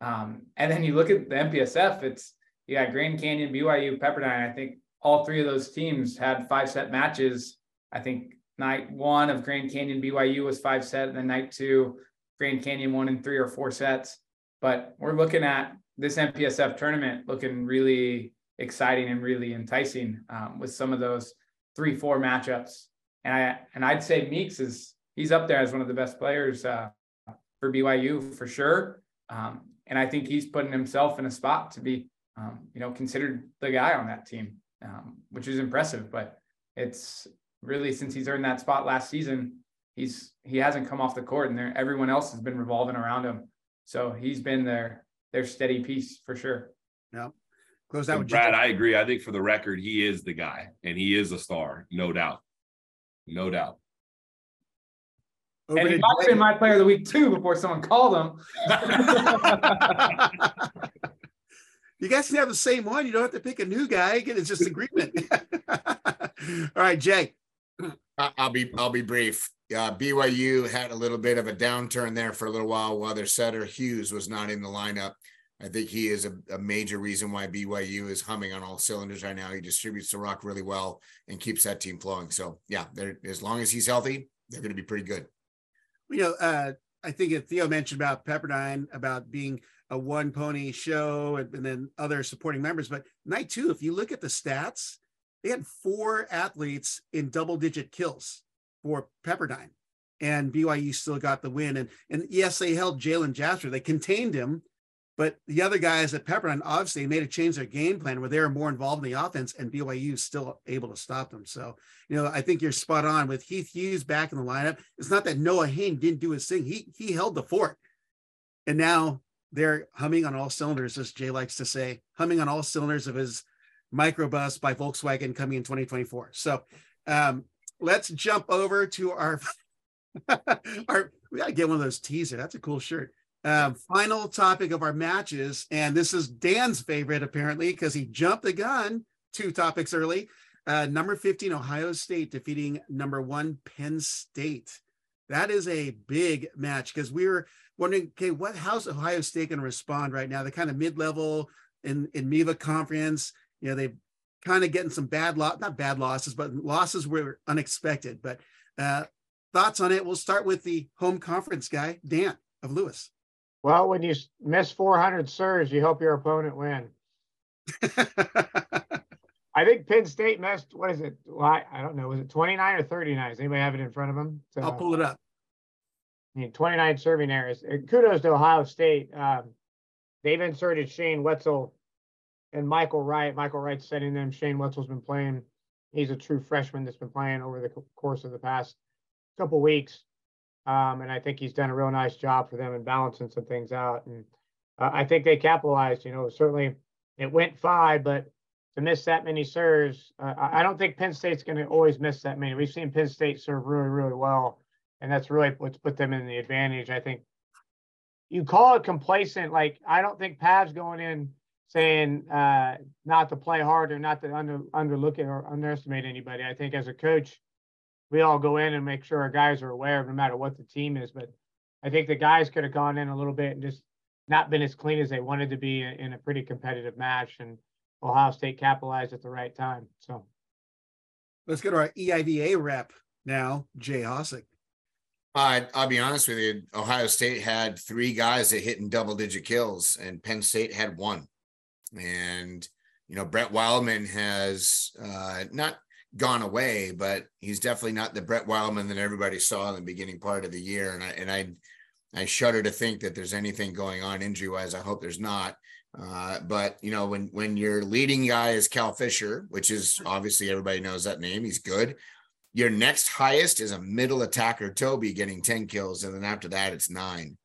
Um, and then you look at the MPSF, it's you got Grand Canyon, BYU, Pepperdine. I think all three of those teams had five set matches. I think night one of Grand Canyon, BYU was five set, and then night two, Grand Canyon one in three or four sets. But we're looking at this MPSF tournament looking really exciting and really enticing um, with some of those three four matchups. And I and I'd say Miks is he's up there as one of the best players uh, for BYU for sure. Um, and I think he's putting himself in a spot to be um, you know considered the guy on that team, um, which is impressive. But it's really since he's earned that spot last season, he's he hasn't come off the court, and everyone else has been revolving around him. So he's been their their steady piece for sure. Yeah. Close out with Brad. I agree. I think for the record, he is the guy, and he is a star, no doubt, no doubt. Over and he might have been my player of the week too before someone called him. you guys can have the same one. You don't have to pick a new guy. Again, it's just agreement. All right, Jay. I'll be I'll be brief. Uh, BYU had a little bit of a downturn there for a little while while their setter Hughes was not in the lineup. I think he is a, a, major reason why BYU is humming on all cylinders right now. He distributes the rock really well and keeps that team flowing. So yeah, as long as he's healthy, they're going to be pretty good. You know, uh, I think Theo mentioned about Pepperdine about being a one pony show and, and then other supporting members, but night two, if you look at the stats, they had four athletes in double digit kills for Pepperdine, and BYU still got the win. And and yes, they held Jalen Jasper. They contained him but the other guys at Pepperdine obviously made a change their game plan where they were more involved in the offense, and BYU is still able to stop them. So, you know, I think you're spot on with Heath Hughes back in the lineup. It's not that Noah Hayne didn't do his thing; he he held the fort, and now they're humming on all cylinders, as Jay likes to say, humming on all cylinders of his microbus by Volkswagen coming in 2024. So, um, let's jump over to our our. We gotta get one of those teaser. That's a cool shirt. Uh, final topic of our matches, and this is Dan's favorite apparently because he jumped the gun two topics early. Uh, number 15, Ohio State defeating number one, Penn State. That is a big match because we were wondering, okay, what how's Ohio State going to respond right now? They're kind of mid-level in in MIVA conference. You know, they've kind of getting some bad lot, not bad losses, but losses were unexpected. But uh, thoughts on it? We'll start with the home conference guy, Dan of Lewis. Well, when you miss 400 serves, you hope your opponent win. I think Penn State missed, what is it? Well, I, I, don't know. Was it 29 or 39? Does anybody have it in front of them? So, I'll pull it up. I mean, 29 serving errors. Kudos to Ohio State. Um, they've inserted Shane Wetzel and Michael Wright. Michael Wright's setting them. Shane Wetzel's been playing. He's a true freshman that's been playing over the course of the past couple weeks. Um, and I think he's done a real nice job for them in balancing some things out. And uh, I think they capitalized. You know, certainly it went five, but to miss that many serves, uh, I don't think Penn State's going to always miss that many. We've seen Penn State serve really, really well, and that's really what's put them in the advantage. I think you call it complacent. Like I don't think Pav's going in saying uh, not to play hard or not to under underlook it or underestimate anybody. I think as a coach, we all go in and make sure our guys are aware of no matter what the team is. But I think the guys could have gone in a little bit and just not been as clean as they wanted to be in a pretty competitive match. And Ohio State capitalized at the right time. So let's go to our EIVA rep now, Jay Hosack. Uh, I'll be honest with you. Ohio State had three guys that hit in double digit kills, and Penn State had one. And, you know, Brett Wildman has uh, not gone away, but he's definitely not the Brett Wildman that everybody saw in the beginning part of the year. And I and I I shudder to think that there's anything going on injury wise. I hope there's not. Uh, but you know, when when your leading guy is Cal Fisher, which is obviously everybody knows that name, he's good. Your next highest is a middle attacker, Toby, getting 10 kills, and then after that, it's nine.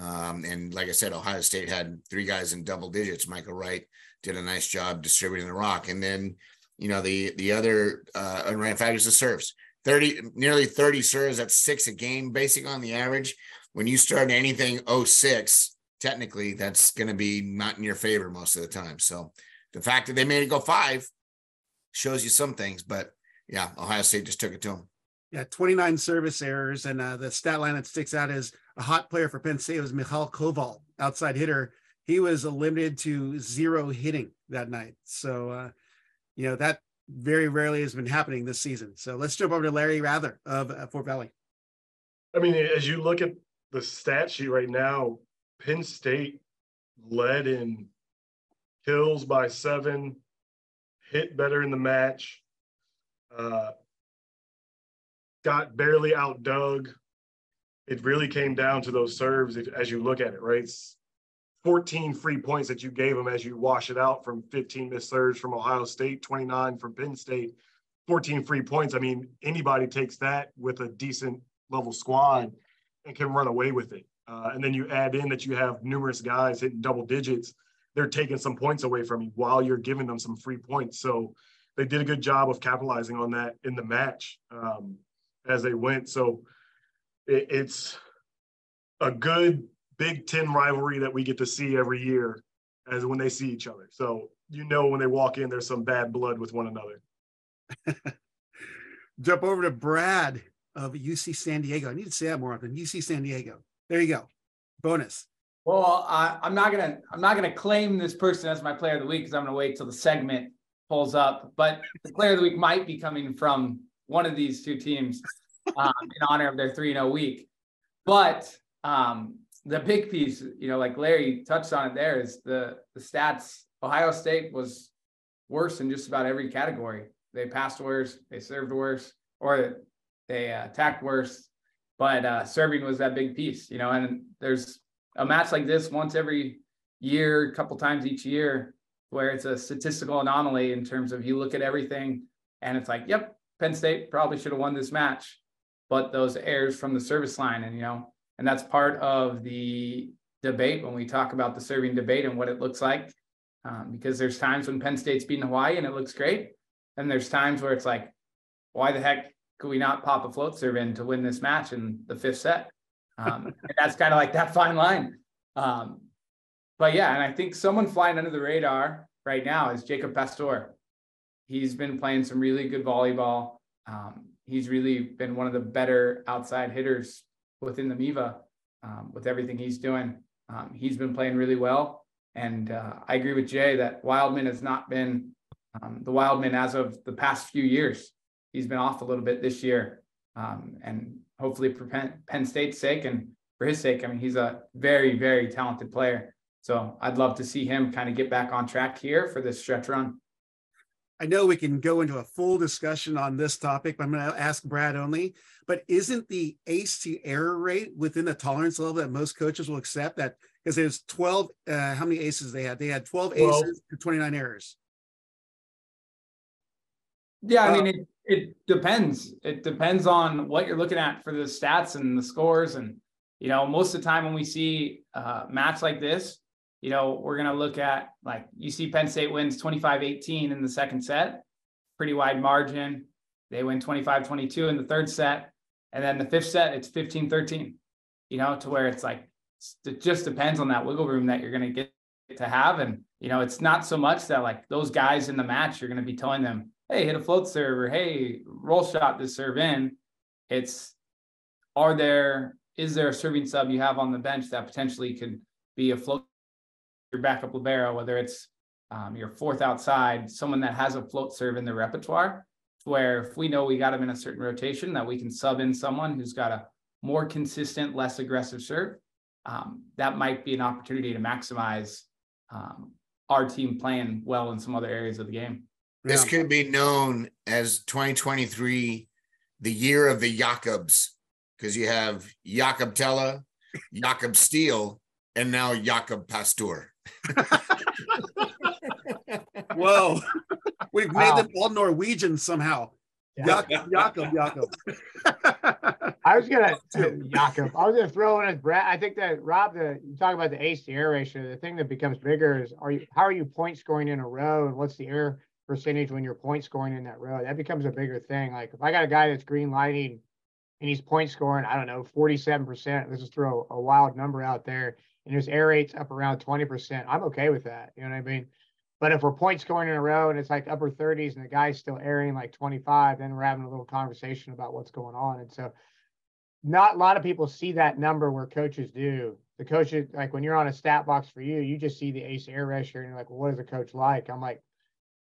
Um, and like I said, Ohio State had three guys in double digits. Michael Wright did a nice job distributing the rock, and then you know, the the other uh unranked factors the serves. 30 nearly 30 serves at six a game basic on the average when you start anything 06 technically that's going to be not in your favor most of the time so the fact that they made it go five shows you some things but yeah, Ohio State just took it to them. Yeah, 29 service errors. And uh, the stat line that sticks out is a hot player for Penn State was Michal Koval, outside hitter. He was limited to zero hitting that night. So, uh, you know, that very rarely has been happening this season. So let's jump over to Larry Wraither of uh, Fort Valley. I mean, as you look at the stat sheet right now, Penn State led in kills by seven, hit better in the match, uh, got barely outdug. It really came down to those serves if, as you look at it, right? It's 14 free points that you gave them as you wash it out from 15 missed serves from Ohio State, 29 from Penn State, 14 free points. I mean, anybody takes that with a decent level squad and can run away with it. Uh, and then you add in that you have numerous guys hitting double digits. They're taking some points away from you while you're giving them some free points. So they did a good job of capitalizing on that in the match um, as they went. So it's a good Big Ten rivalry that we get to see every year as when they see each other. So you know when they walk in, there's some bad blood with one another. Jump over to Brad of UC San Diego. I need to say that more often. UC San Diego. There you go. Bonus. Well, I, I'm not gonna I'm not gonna claim this person as my player of the week because I'm gonna wait till the segment pulls up. But the player of the week might be coming from one of these two teams um, in honor of their 3 0 week. But um, the big piece, you know, like Larry touched on it there, is the the stats. Ohio State was worse in just about every category. They passed worse, they served worse, or they uh, attacked worse. But uh, serving was that big piece, you know. And there's a match like this once every year, a couple times each year, where it's a statistical anomaly in terms of you look at everything and it's like, yep, Penn State probably should have won this match, but those errors from the service line, and you know, and that's part of the debate when we talk about the serving debate and what it looks like. Um, because there's times when Penn State's beating Hawaii and it looks great. And there's times where it's like, why the heck could we not pop a float serve in to win this match in the fifth set? Um, and that's kind of like that fine line. Um, but yeah, and I think someone flying under the radar right now is Jacob Pastor. He's been playing some really good volleyball. Um, he's really been one of the better outside hitters within the MIVA um, with everything he's doing. Um, he's been playing really well. And uh, I agree with Jay that Wildman has not been um, the Wildman as of the past few years. He's been off a little bit this year. Um, and hopefully for Penn, Penn State's sake and for his sake, I mean, he's a very, very talented player. So I'd love to see him kind of get back on track here for this stretch run. I know we can go into a full discussion on this topic, but I'm going to ask Brad only. But isn't the ace to error rate within the tolerance level that most coaches will accept? That because there's 12, uh, how many aces they had? They had 12 aces to 29 errors. Yeah, I mean, it, it depends. It depends on what you're looking at for the stats and the scores. And, you know, most of the time when we see match like this, you know, we're going to look at like you see Penn State wins 25 18 in the second set, pretty wide margin. They win 25 22 in the third set. And then the fifth set, it's 15 13, you know, to where it's like, it just depends on that wiggle room that you're going to get to have. And, you know, it's not so much that like those guys in the match, you're going to be telling them, hey, hit a float serve or hey, roll shot this serve in. It's, are there, is there a serving sub you have on the bench that potentially could be a float your backup libero, whether it's um, your fourth outside, someone that has a float serve in the repertoire, where if we know we got them in a certain rotation, that we can sub in someone who's got a more consistent, less aggressive serve. Um, that might be an opportunity to maximize um, our team playing well in some other areas of the game. This could be known as 2023, the year of the Jakobs, because you have Jakob Thelle, Jakob Steele, and now Jakob Pastor. Whoa. We've made them all Norwegian somehow. Yeah. Jakob, Jakob. I was gonna Jakob. I was gonna throw in as Brad. I think that Rob, the you talk about the ace to error ratio. The thing that becomes bigger is are you how are you point scoring in a row, and what's the error percentage when you're point scoring in that row? That becomes a bigger thing. Like if I got a guy that's green lighting and he's point scoring, I don't know, 47%. Let's just throw a wild number out there and his air rate's up around 20%, I'm okay with that. You know what I mean? But if we're point scoring in a row and it's like upper 30s and the guy's still airing like 25, then we're having a little conversation about what's going on. And so, not a lot of people see that number where coaches do. The coaches, like when you're on a stat box for you, you just see the ace air ratio and you're like, well, what is a coach like? I'm like,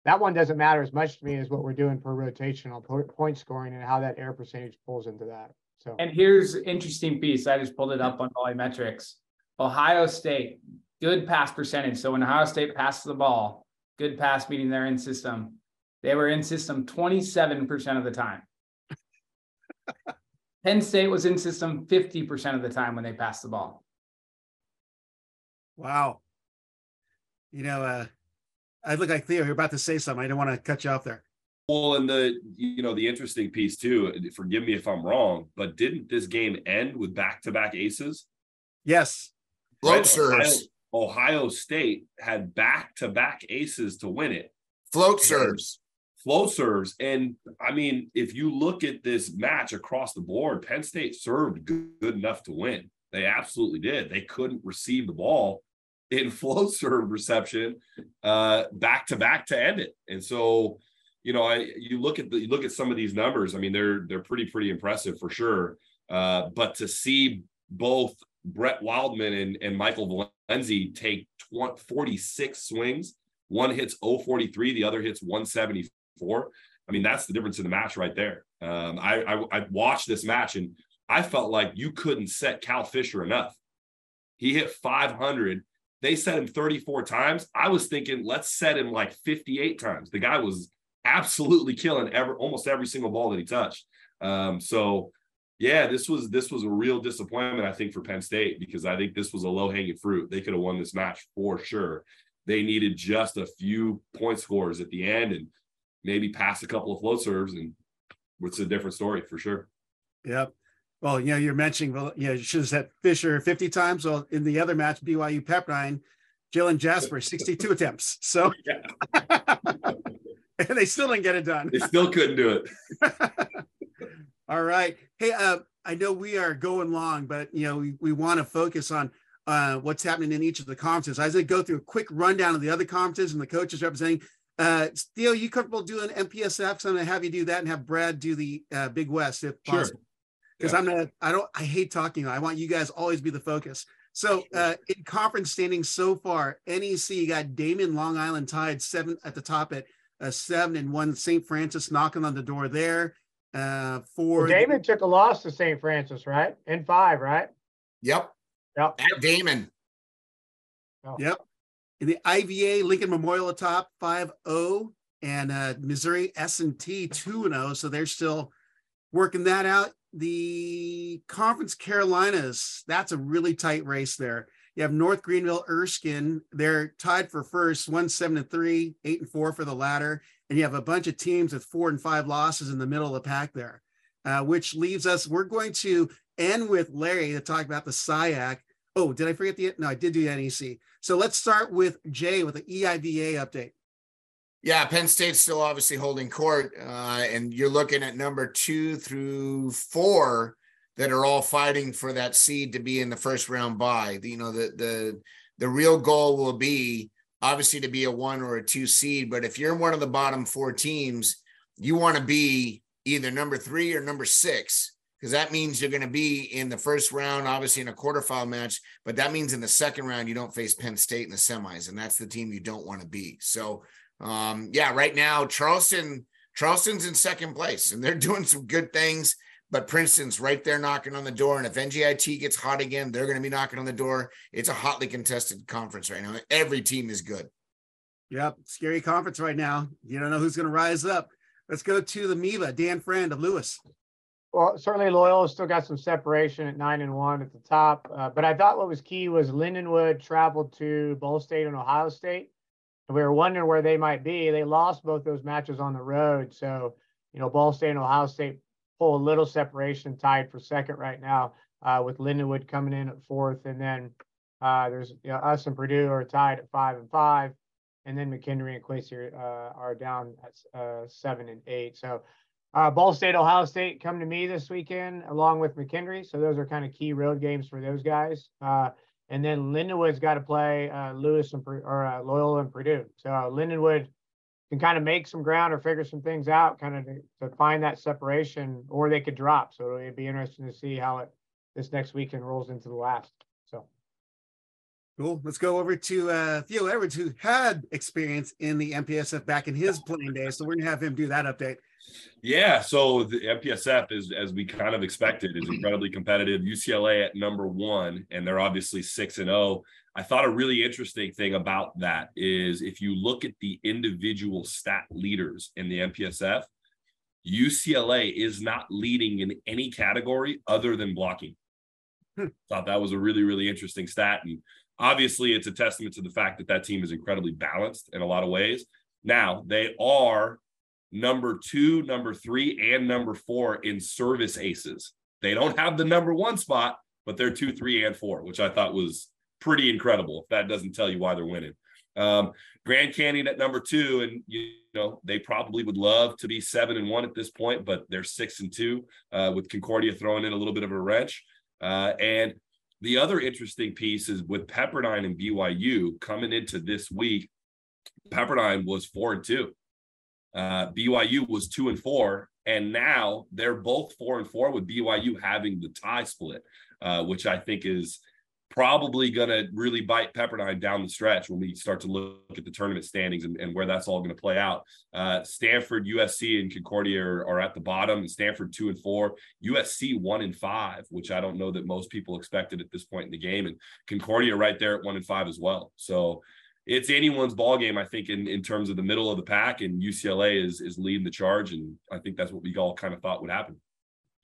that one doesn't matter as much to me as what we're doing per rotation on point scoring and how that air percentage pulls into that. So, and here's interesting piece. I just pulled it up on Metrics. Ohio State, good pass percentage. So when Ohio State passes the ball, good pass meaning they're in system. They were in system 27% of the time. Penn State was in system 50% of the time when they passed the ball. Wow. You know, uh, I look like Theo. You're about to say something. I don't want to cut you off there. Well, and the you know the interesting piece too. Forgive me if I'm wrong, but didn't this game end with back-to-back aces? Yes. Float serves. Ohio, Ohio State had back-to-back aces to win it. Float serves. Float serves, and I mean, if you look at this match across the board, Penn State served good, good enough to win. They absolutely did. They couldn't receive the ball in flow serve reception uh, back to back to end it. And so, you know, I you look at the you look at some of these numbers. I mean, they're they're pretty pretty impressive for sure. Uh, but to see both Brett Wildman and, and Michael Valenzi take 20, 46 swings, one hits 043, the other hits 174. I mean, that's the difference in the match right there. Um, I, I I watched this match and I felt like you couldn't set Cal Fisher enough. He hit 500 they set him 34 times. I was thinking, let's set him like 58 times. The guy was absolutely killing every almost every single ball that he touched. Um, so yeah, this was this was a real disappointment, I think, for Penn State because I think this was a low-hanging fruit. They could have won this match for sure. They needed just a few point scores at the end and maybe pass a couple of float serves, and it's a different story for sure. Yep. Well, you know, you're mentioning, well, you know, you should have said Fisher 50 times. Well, in the other match, BYU Pepperdine, Jalen Jasper, 62 attempts. So, and they still didn't get it done. They still couldn't do it. All right. Hey, uh, I know we are going long, but, you know, we, we want to focus on uh, what's happening in each of the conferences. I was going to go through a quick rundown of the other conferences and the coaches representing. Uh, Theo, you comfortable doing MPSF? So I'm going to have you do that and have Brad do the uh, Big West if sure. possible because yeah. I'm gonna I don't I hate talking. I want you guys always be the focus. So uh, in conference standings so far, NEC you got Daemen Long Island tied seven at the top at uh, seven and one. St. Francis knocking on the door there. Uh, for well, Daemen the, took a loss to St. Francis, right? In five, right? Yep. Yep. At Daemen. Oh. Yep. In the IVA, Lincoln Memorial atop 5-0 and uh, Missouri S&T 2-0. So they're still working that out the Conference Carolinas, that's a really tight race there. You have North Greenville, Erskine. They're tied for first, one seven and three, eight and four for the latter. And you have a bunch of teams with four and five losses in the middle of the pack there, uh, which leaves us. We're going to end with Larry to talk about the SIAC. Oh, did I forget the? No, I did do the NEC. So let's start with Jay with the EIVA update. Yeah, Penn State's still obviously holding court, uh, and you're looking at number two through four that are all fighting for that seed to be in the first round bye. You know, the the the real goal will be obviously to be a one or a two seed, but if you're one of the bottom four teams, you want to be either number three or number six because that means you're going to be in the first round, obviously in a quarterfinal match, but that means in the second round you don't face Penn State in the semis, and that's the team you don't want to be. So um, yeah, right now Charleston, Charleston's in second place and they're doing some good things, but Princeton's right there knocking on the door. And if NJIT gets hot again, they're going to be knocking on the door. It's a hotly contested conference right now. Every team is good. Yep, scary conference right now. You don't know who's going to rise up. Let's go to the MIVA, Dan Friend of Lewis. Well, certainly Loyola still got some separation at nine and one at the top. Uh, but I thought what was key was Lindenwood traveled to Ball State and Ohio State And we were wondering where they might be. They lost both those matches on the road. So, you know, Ball State and Ohio State pull a little separation tied for second right now, uh, with Lindenwood coming in at fourth. And then uh, there's you know, us and Purdue are tied at five and five. And then McKendree and Quincy uh, are down at uh, seven and eight. So, uh, Ball State, Ohio State come to me this weekend along with McKendree. So those are kind of key road games for those guys. And then Lindenwood's got to play Lewis and or Loyola and Purdue. So Lindenwood can kind of make some ground or figure some things out, kind of to, to, find that separation, or they could drop. So it'd be interesting to see how it this next weekend rolls into the last. So cool. Let's go over to uh, Theo Edwards, who had experience in the MPSF back in his playing days. So we're gonna have him do that update. Yeah, so the MPSF is, as we kind of expected, is incredibly competitive. UCLA at number one, and they're obviously six and zero. I thought a really interesting thing about that is if you look at the individual stat leaders in the MPSF, UCLA is not leading in any category other than blocking. Hmm. Thought that was a really, really interesting stat. And obviously, it's a testament to the fact that that team is incredibly balanced in a lot of ways. Now, they are number two, number three, and number four in service aces. They don't have the number one spot, but they're two, three, and four, which I thought was pretty incredible. If that doesn't tell you why they're winning. Um, Grand Canyon at number two, and you know they probably would love to be seven and one at this point, but they're six and two uh, with Concordia throwing in a little bit of a wrench. Uh, and the other interesting piece is with Pepperdine and BYU coming into this week. Pepperdine was four and two. Uh, BYU was two and four, and now they're both four and four with BYU having the tie split, uh, which I think is probably going to really bite Pepperdine down the stretch when we start to look at the tournament standings and, and where that's all going to play out. Uh, Stanford, USC, and Concordia are, are, at the bottom. Stanford two and four, USC one and five, which I don't know that most people expected at this point in the game, and Concordia right there at one and five as well. So it's anyone's ball game, I think, in, in terms of the middle of the pack, and UCLA is is leading the charge, and I think that's what we all kind of thought would happen.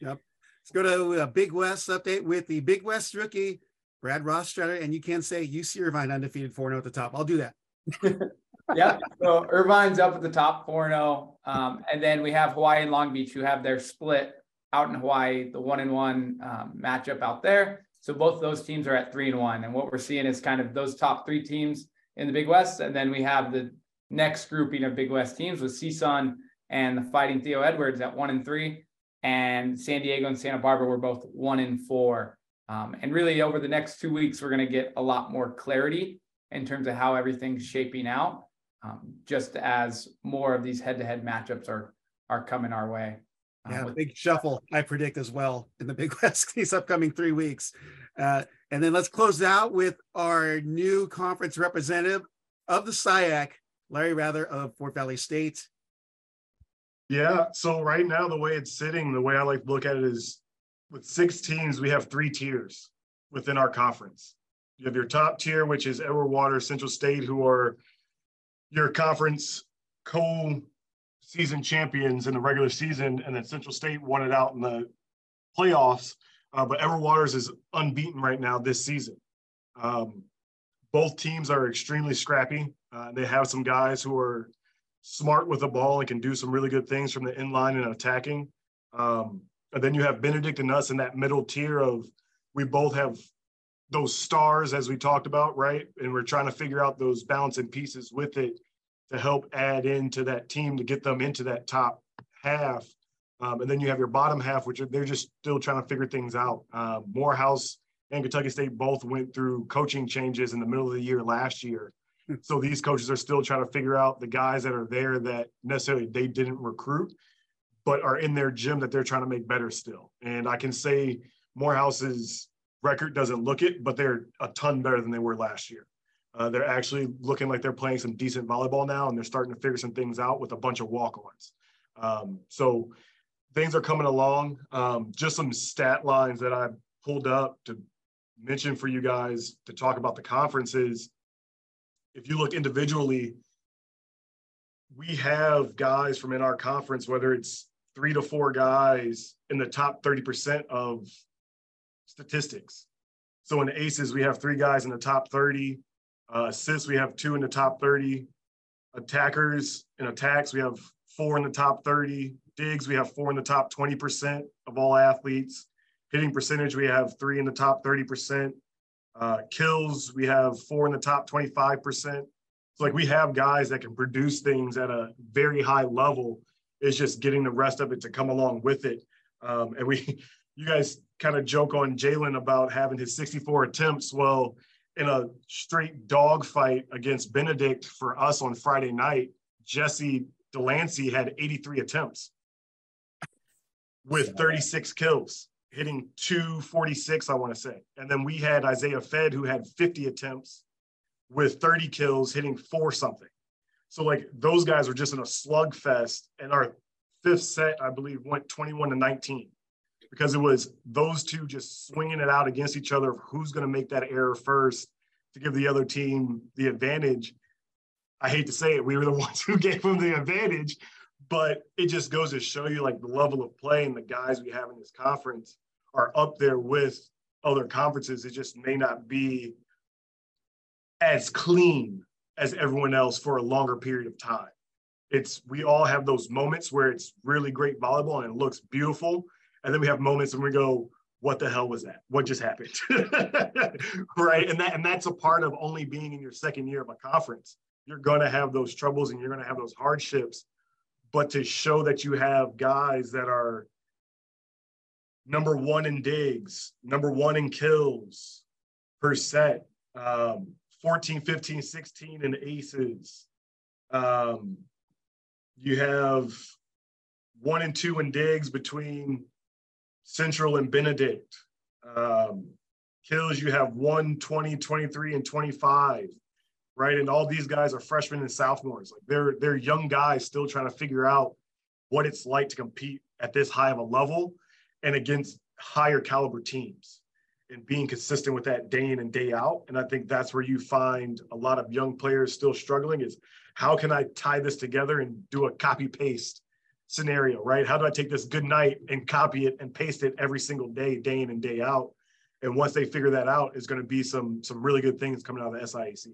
Yep. Let's go to a Big West update with the Big West rookie Brad Rostratter, and you can say UC Irvine undefeated 4 0 at the top. I'll do that. yeah. So Irvine's up at the top 4 0. Um, and then we have Hawaii and Long Beach who have their split out in Hawaii, the one and one um, matchup out there. So both those teams are at three and one. And what we're seeing is kind of those top three teams in the Big West. And then we have the next grouping of Big West teams with CSUN and the Fighting Theo Edwards at one and three. And San Diego and Santa Barbara were both one and four. Um, and really, over the next two weeks, we're going to get a lot more clarity in terms of how everything's shaping out, um, just as more of these head-to-head matchups are are coming our way. Uh, yeah, with- big shuffle, I predict as well in the Big West these upcoming three weeks. Uh, and then let's close out with our new conference representative of the SIAC, Larry Wraither of Fort Valley State. Yeah, so right now, the way it's sitting, the way I like to look at it is with six teams, we have three tiers within our conference. You have your top tier, which is Edward Water, Central State, who are your conference co season champions in the regular season, and then Central State won it out in the playoffs. Uh, but Edward Waters is unbeaten right now this season. Um, both teams are extremely scrappy. Uh, they have some guys who are smart with the ball and can do some really good things from the inline and attacking. Um, and then you have Benedict and us in that middle tier of we both have those stars as we talked about, right? And we're trying to figure out those balancing pieces with it to help add into that team to get them into that top half. Um, and then you have your bottom half, which are, they're just still trying to figure things out. Uh, Morehouse and Kentucky State both went through coaching changes in the middle of the year last year. Hmm. So these coaches are still trying to figure out the guys that are there that necessarily they didn't recruit but are in their gym that they're trying to make better still. And I can say Morehouse's record doesn't look it, but they're a ton better than they were last year. Uh, they're actually looking like they're playing some decent volleyball now, and they're starting to figure some things out with a bunch of walk-ons. Um, so things are coming along. Um, just some stat lines that I pulled up to mention for you guys to talk about the conferences. If you look individually, we have guys from in our conference, whether it's three to four guys in the top 30% of statistics. So in the aces, we have three guys in the top 30. Uh, assists, we have two in the top 30. Attackers and attacks, we have four in the top 30. Digs, we have four in the top 20% of all athletes. Hitting percentage, we have three in the top 30%. Uh, kills, we have four in the top 25%. So like we have guys that can produce things at a very high level it's just getting the rest of it to come along with it. Um, and we, you guys kind of joke on Jalen about having his 64 attempts. Well, in a straight dog fight against Benedict for us on Friday night, Jesse Delancey had 83 attempts with 36 kills, hitting 246, I want to say. And then we had Isaiah Fed, who had 50 attempts with 30 kills, hitting four something. So, like, those guys were just in a slugfest. And our fifth set, I believe, went 21 to 19 because it was those two just swinging it out against each other of who's going to make that error first to give the other team the advantage. I hate to say it, we were the ones who gave them the advantage, but it just goes to show you like the level of play and the guys we have in this conference are up there with other conferences. It just may not be as clean as everyone else for a longer period of time. It's we all have those moments where it's really great volleyball and it looks beautiful. And then we have moments and we go, what the hell was that? What just happened? right. And that and that's a part of only being in your second year of a conference. You're gonna have those troubles and you're gonna have those hardships. But to show that you have guys that are number one in digs, number one in kills per set, um, 14, 15, 16 in aces. Um, you have one and two in digs between Central and Benedict. Um, kills, you have one, 20, 23, and 25, right? And all these guys are freshmen and sophomores. Like they're they're young guys still trying to figure out what it's like to compete at this high of a level and against higher caliber teams and being consistent with that day in and day out. And I think that's where you find a lot of young players still struggling is how can I tie this together and do a copy paste scenario, right? How do I take this good night and copy it and paste it every single day, day in and day out? And once they figure that out, is going to be some some really good things coming out of the SIAC.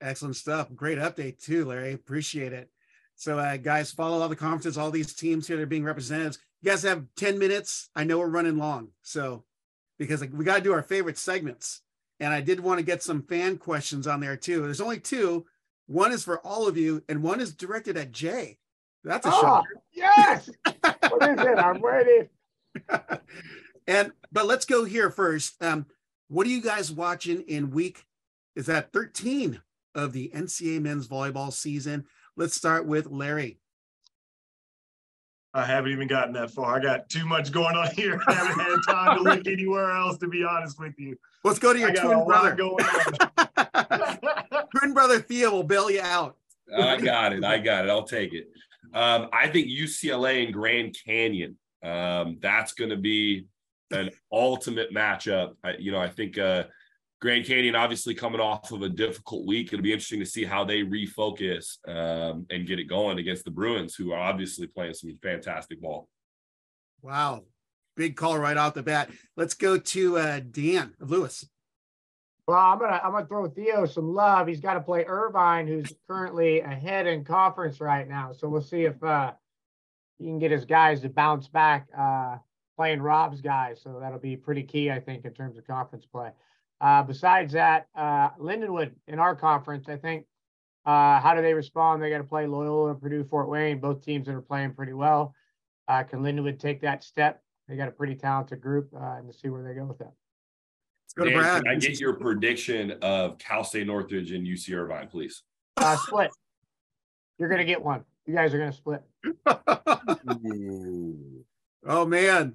Excellent stuff. Great update too, Larry. Appreciate it. So, uh, guys, follow all the conferences, all these teams here. They're being represented. You guys have 10 minutes. I know we're running long. So because like, we got to do our favorite segments. And I did want to get some fan questions on there too. There's only two. One is for all of you, and one is directed at Jay. That's a oh, shocker. Yes. what is it? I'm ready. and but let's go here first. Um, what are you guys watching in week? Is that 13 of the NCAA men's volleyball season? Let's start with Larry. I haven't even gotten that far. I got too much going on here. I haven't had time to look anywhere else, to be honest with you. Let's go to your twin brother. twin brother Theo will bail you out. I got it. I got it. I'll take it. Um, I think UCLA and Grand Canyon. Um, that's going to be an ultimate matchup. I, you know, I think uh, Grand Canyon obviously coming off of a difficult week. It'll be interesting to see how they refocus um, and get it going against the Bruins, who are obviously playing some fantastic ball. Wow. Big call right off the bat. Let's go to uh, Dan Lewis. Well, I'm gonna I'm gonna throw Theo some love. He's got to play Irvine, who's currently ahead in conference right now. So we'll see if uh, he can get his guys to bounce back uh, playing Rob's guys. So that'll be pretty key, I think, in terms of conference play. Uh, besides that, uh, Lindenwood in our conference, I think, uh, how do they respond? They got to play Loyola and Purdue Fort Wayne, both teams that are playing pretty well. Uh, can Lindenwood take that step? They got a pretty talented group, uh, and to see where they go with that. Let's go Dan, to Brad. Can I get your prediction of Cal State Northridge and UC Irvine, please? Uh, split. You're going to get one. You guys are going to split. oh man,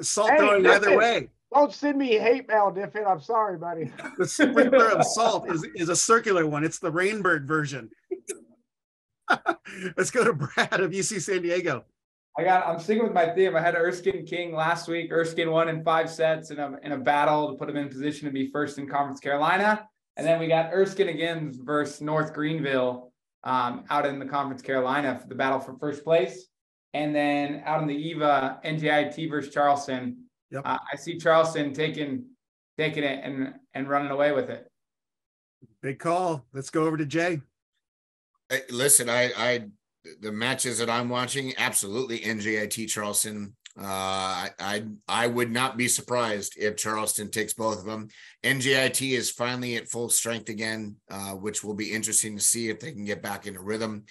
salt hey, throwing either way. Don't send me hate mail, Kniffin. I'm sorry, buddy. The sprinkler of salt is, is a circular one. It's the Rainbird version. Let's go to Brad of UC San Diego. I got. I'm sticking with my theme. I had Erskine King last week. Erskine won in five sets in a in a battle to put him in position to be first in Conference Carolina. And then we got Erskine again versus North Greenville um, out in the Conference Carolina for the battle for first place. And then out in the EVA, NJIT versus Charleston Yep. Uh, I see Charleston taking taking it and and running away with it. Big call. Let's go over to Jay. Hey, listen, I I the matches that I'm watching, absolutely NJIT Charleston. Uh, I I would not be surprised if Charleston takes both of them. NJIT is finally at full strength again, uh, which will be interesting to see if they can get back into rhythm.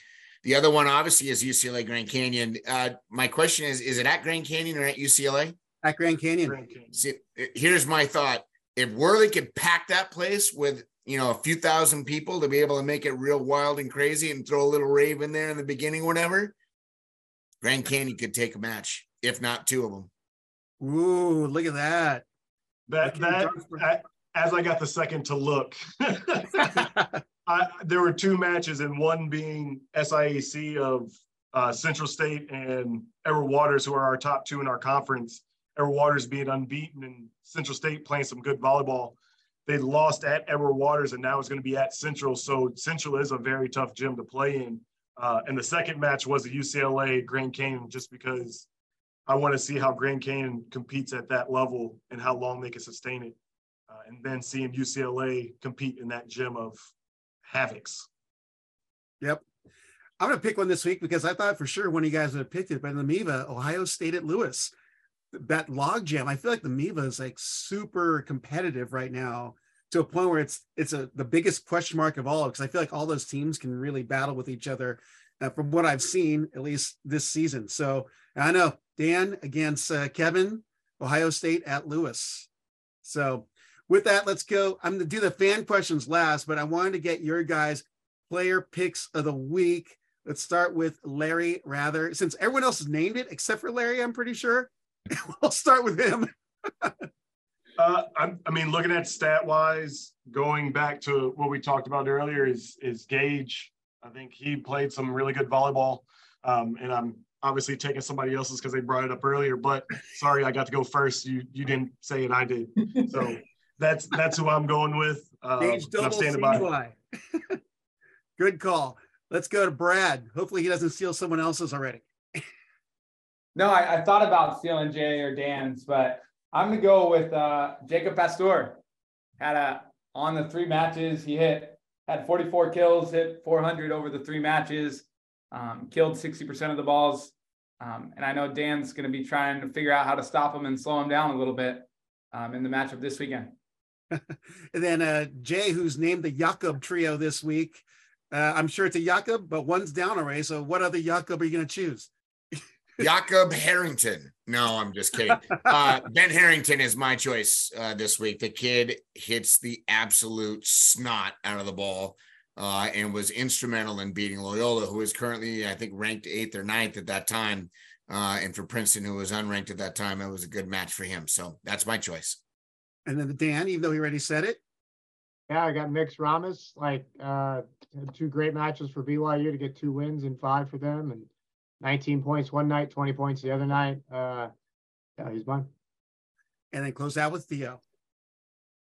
The other one, obviously, is UCLA Grand Canyon. Uh, my question is: Is it at Grand Canyon or at UCLA? At Grand Canyon. See, here's my thought. if Worley could pack that place with you know a few thousand people to be able to make it real wild and crazy and throw a little rave in there in the beginning, whatever, Grand Canyon could take a match, if not two of them. Ooh, look at that. That that Darksburg. a- as I got the second to look, I, there were two matches, and one being SIAC of uh, Central State and Edward Waters, who are our top two in our conference. Edward Waters being unbeaten, and Central State playing some good volleyball. They lost at Edward Waters, and now it's going to be at Central. So Central is a very tough gym to play in. Uh, and the second match was a UCLA Grand Canyon, just because I want to see how Grand Canyon competes at that level and how long they can sustain it. Uh, and then seeing UCLA compete in that gym of havocs. Yep. I'm going to pick one this week because I thought for sure one of you guys would have picked it, but in the MIVA, Ohio State at Lewis, that log jam. I feel like the MIVA is like super competitive right now to a point where it's it's a the biggest question mark of all because I feel like all those teams can really battle with each other uh, from what I've seen at least this season. So I know Dan against uh, Kevin, Ohio State at Lewis. So with that, let's go. I'm going to do the fan questions last, but I wanted to get your guys' player picks of the week. Let's start with Larry Wraither. Since everyone else has named it except for Larry, I'm pretty sure. I'll start with him. Uh, I, I mean, looking at stat wise, going back to what we talked about earlier is is Gage. I think he played some really good volleyball, um, and I'm obviously taking somebody else's because they brought it up earlier. But sorry, I got to go first. You you didn't say it, I did. So that's that's who I'm going with. Uh, Gage I'm double standing by. Good call. Let's go to Brad. Hopefully he doesn't steal someone else's already. No, I, I thought about stealing Jay or Dan's, but I'm gonna go with uh, Jacob Pastor. Had a on the three matches he hit had 44 kills, hit 400 over the three matches, um, killed 60% of the balls. Um, and I know Dan's gonna be trying to figure out how to stop him and slow him down a little bit um, in the matchup this weekend. And then uh, Jay, who's named the Jakob trio this week. Uh, I'm sure it's a Jakob, but one's down already. So what other Jakob are you going to choose? Jakob Harrington. No, I'm just kidding. Uh, ben Harrington is my choice uh, this week. The kid hits the absolute snot out of the ball uh, and was instrumental in beating Loyola, who is currently, I think, ranked eighth or ninth at that time. Uh, and for Princeton, who was unranked at that time, it was a good match for him. So that's my choice. And then the Dan, even though he already said it. Yeah, I got Miks Romanes, like uh had two great matches for BYU to get two wins and five for them and 19 points one night, 20 points the other night. Uh yeah, he's mine. And then close out with Theo.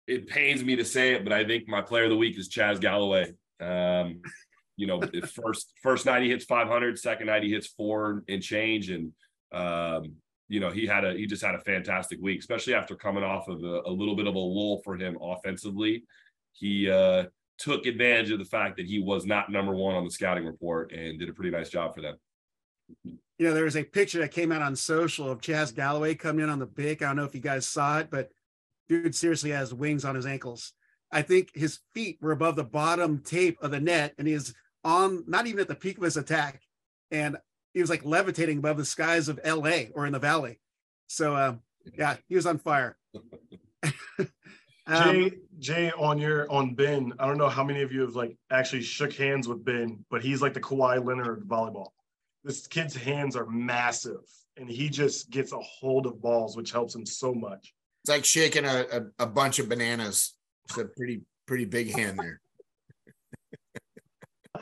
it pains me to say it, but I think my player of the week is Chaz Galloway. Um, you know, first first night he hits 500, second night he hits four and change, and um, you know he had a he just had a fantastic week, especially after coming off of a, a little bit of a lull for him offensively. He uh, took advantage of the fact that he was not number one on the scouting report and did a pretty nice job for them. You know, there was a picture that came out on social of Chaz Galloway coming in on the pick. I don't know if you guys saw it, but dude seriously has wings on his ankles. I think his feet were above the bottom tape of the net, and he is on not even at the peak of his attack. And he was like levitating above the skies of LA or in the valley. So uh, yeah, he was on fire. Um, Jay, Jay, on your on Ben, I don't know how many of you have like actually shook hands with Ben, but he's like the Kawhi Leonard of volleyball. This kid's hands are massive, and he just gets a hold of balls, which helps him so much. It's like shaking a, a, a bunch of bananas. It's a pretty pretty big hand there.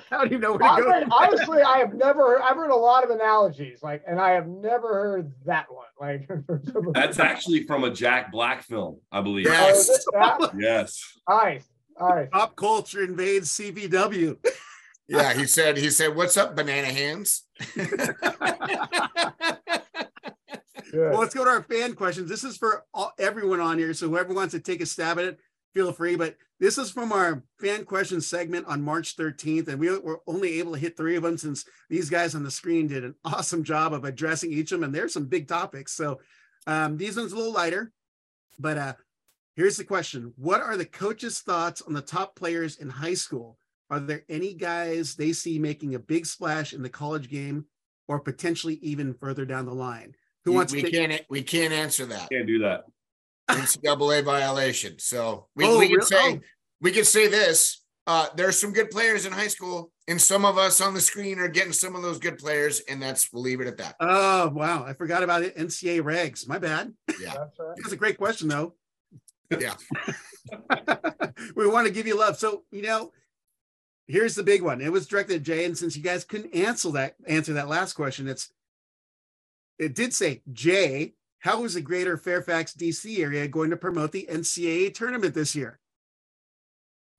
how do you know where to go? mean, honestly, I have never I've heard a lot of analogies, like, and I have never heard that one. Like That's actually from a Jack Black film, I believe. Yeah. Oh, is it that? Yes. Nice, nice. Pop culture invades CVW. Yeah, he said he said, "What's up, banana hands?" Well, let's go to our fan questions. This is for all, everyone on here. So whoever wants to take a stab at it, feel free. But this is from our fan questions segment on March 13th. And we were only able to hit three of them since these guys on the screen did an awesome job of addressing each of them. And there's some big topics. So um, these ones a little lighter. But uh, here's the question What are the coaches' thoughts on the top players in high school? Are there any guys they see making a big splash in the college game or potentially even further down the line? Who wants we to can't we can't answer that. Can't do that. NCAA violation. So we, Oh, we can really? say Oh. we can say this. Uh, there's some good players in high school, and some of us on the screen are getting some of those good players, and that's we'll leave it at that. Oh wow, I forgot about it. NCAA regs. My bad. Yeah. That's right. That's a great question though. Yeah. we want to give you love. So you know, here's the big one. It was directed at Jay, and since you guys couldn't answer that answer that last question, it's it did say Jay. How is the Greater Fairfax DC area going to promote the NCAA tournament this year?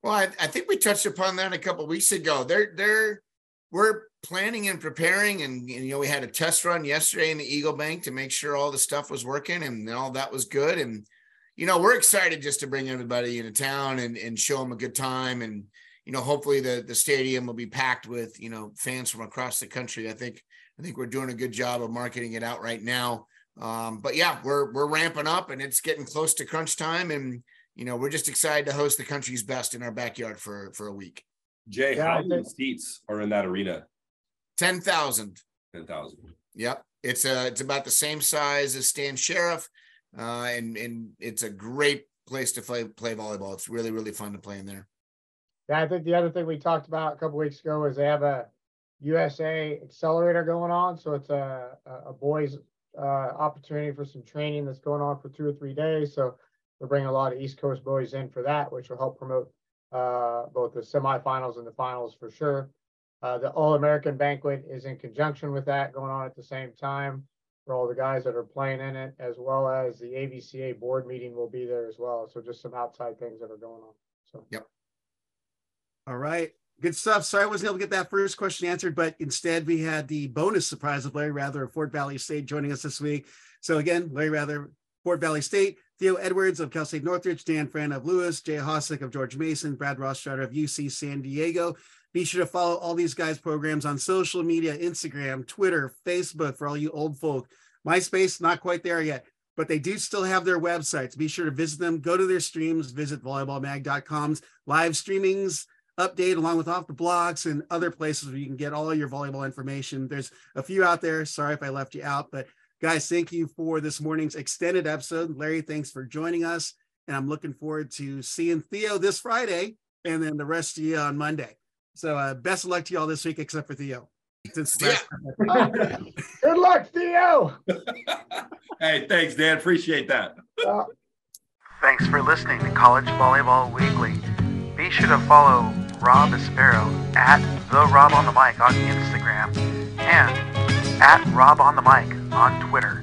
Well, I, I think we touched upon that a couple weeks ago. They're they're we're planning and preparing, and, and, you know we had a test run yesterday in the Eagle Bank to make sure all the stuff was working and all that was good. And you know we're excited just to bring everybody into town and and show them a good time. And you know hopefully the the stadium will be packed with you know fans from across the country. I think I think we're doing a good job of marketing it out right now. Um, but yeah, we're we're ramping up, and it's getting close to crunch time, and you know, we're just excited to host the country's best in our backyard for for a week. Jay, Yeah, how many seats are in that arena? Ten thousand. Ten thousand. Yep. It's uh it's about the same size as Stan Sheriff. Uh and and it's a great place to play play volleyball. It's really, really fun to play in there. Yeah, I think the other thing we talked about a couple weeks ago is they have a USA accelerator going on. So it's a, a, boys uh, opportunity for some training that's going on for two or three days. So we're bringing a lot of East Coast boys in for that, which will help promote uh, both the semifinals and the finals for sure. Uh, the All American banquet is in conjunction with that going on at the same time for all the guys that are playing in it, as well as the AVCA board meeting will be there as well. So just some outside things that are going on. So All right. Good stuff. Sorry I wasn't able to get that first question answered, but instead we had the bonus surprise of Larry Wraither of Fort Valley State joining us this week. So again, Larry Wraither, Fort Valley State, Theo Edwards of Cal State Northridge, Dan Friend of Lewis, Jay Hosack of George Mason, Brad Rostratter of UC San Diego. Be sure to follow all these guys' programs on social media, Instagram, Twitter, Facebook for all you old folk. MySpace, not quite there yet, but they do still have their websites. Be sure to visit them, go to their streams, visit volleyballmag.com's live streamings, update along with off the blocks and other places where you can get all your volleyball information. There's a few out there. Sorry if I left you out, but guys, thank you for this morning's extended episode. Larry, thanks for joining us. And I'm looking forward to seeing Theo this Friday and then the rest of you on Monday. So uh, best of luck to you all this week, except for Theo. Since Yeah. good luck, Theo. Hey, thanks, Dan. Appreciate that. Uh, Thanks for listening to College Volleyball Weekly. Be sure to follow Rob Aspero at the Rob on the Mic on Instagram and at Rob on the Mic on Twitter.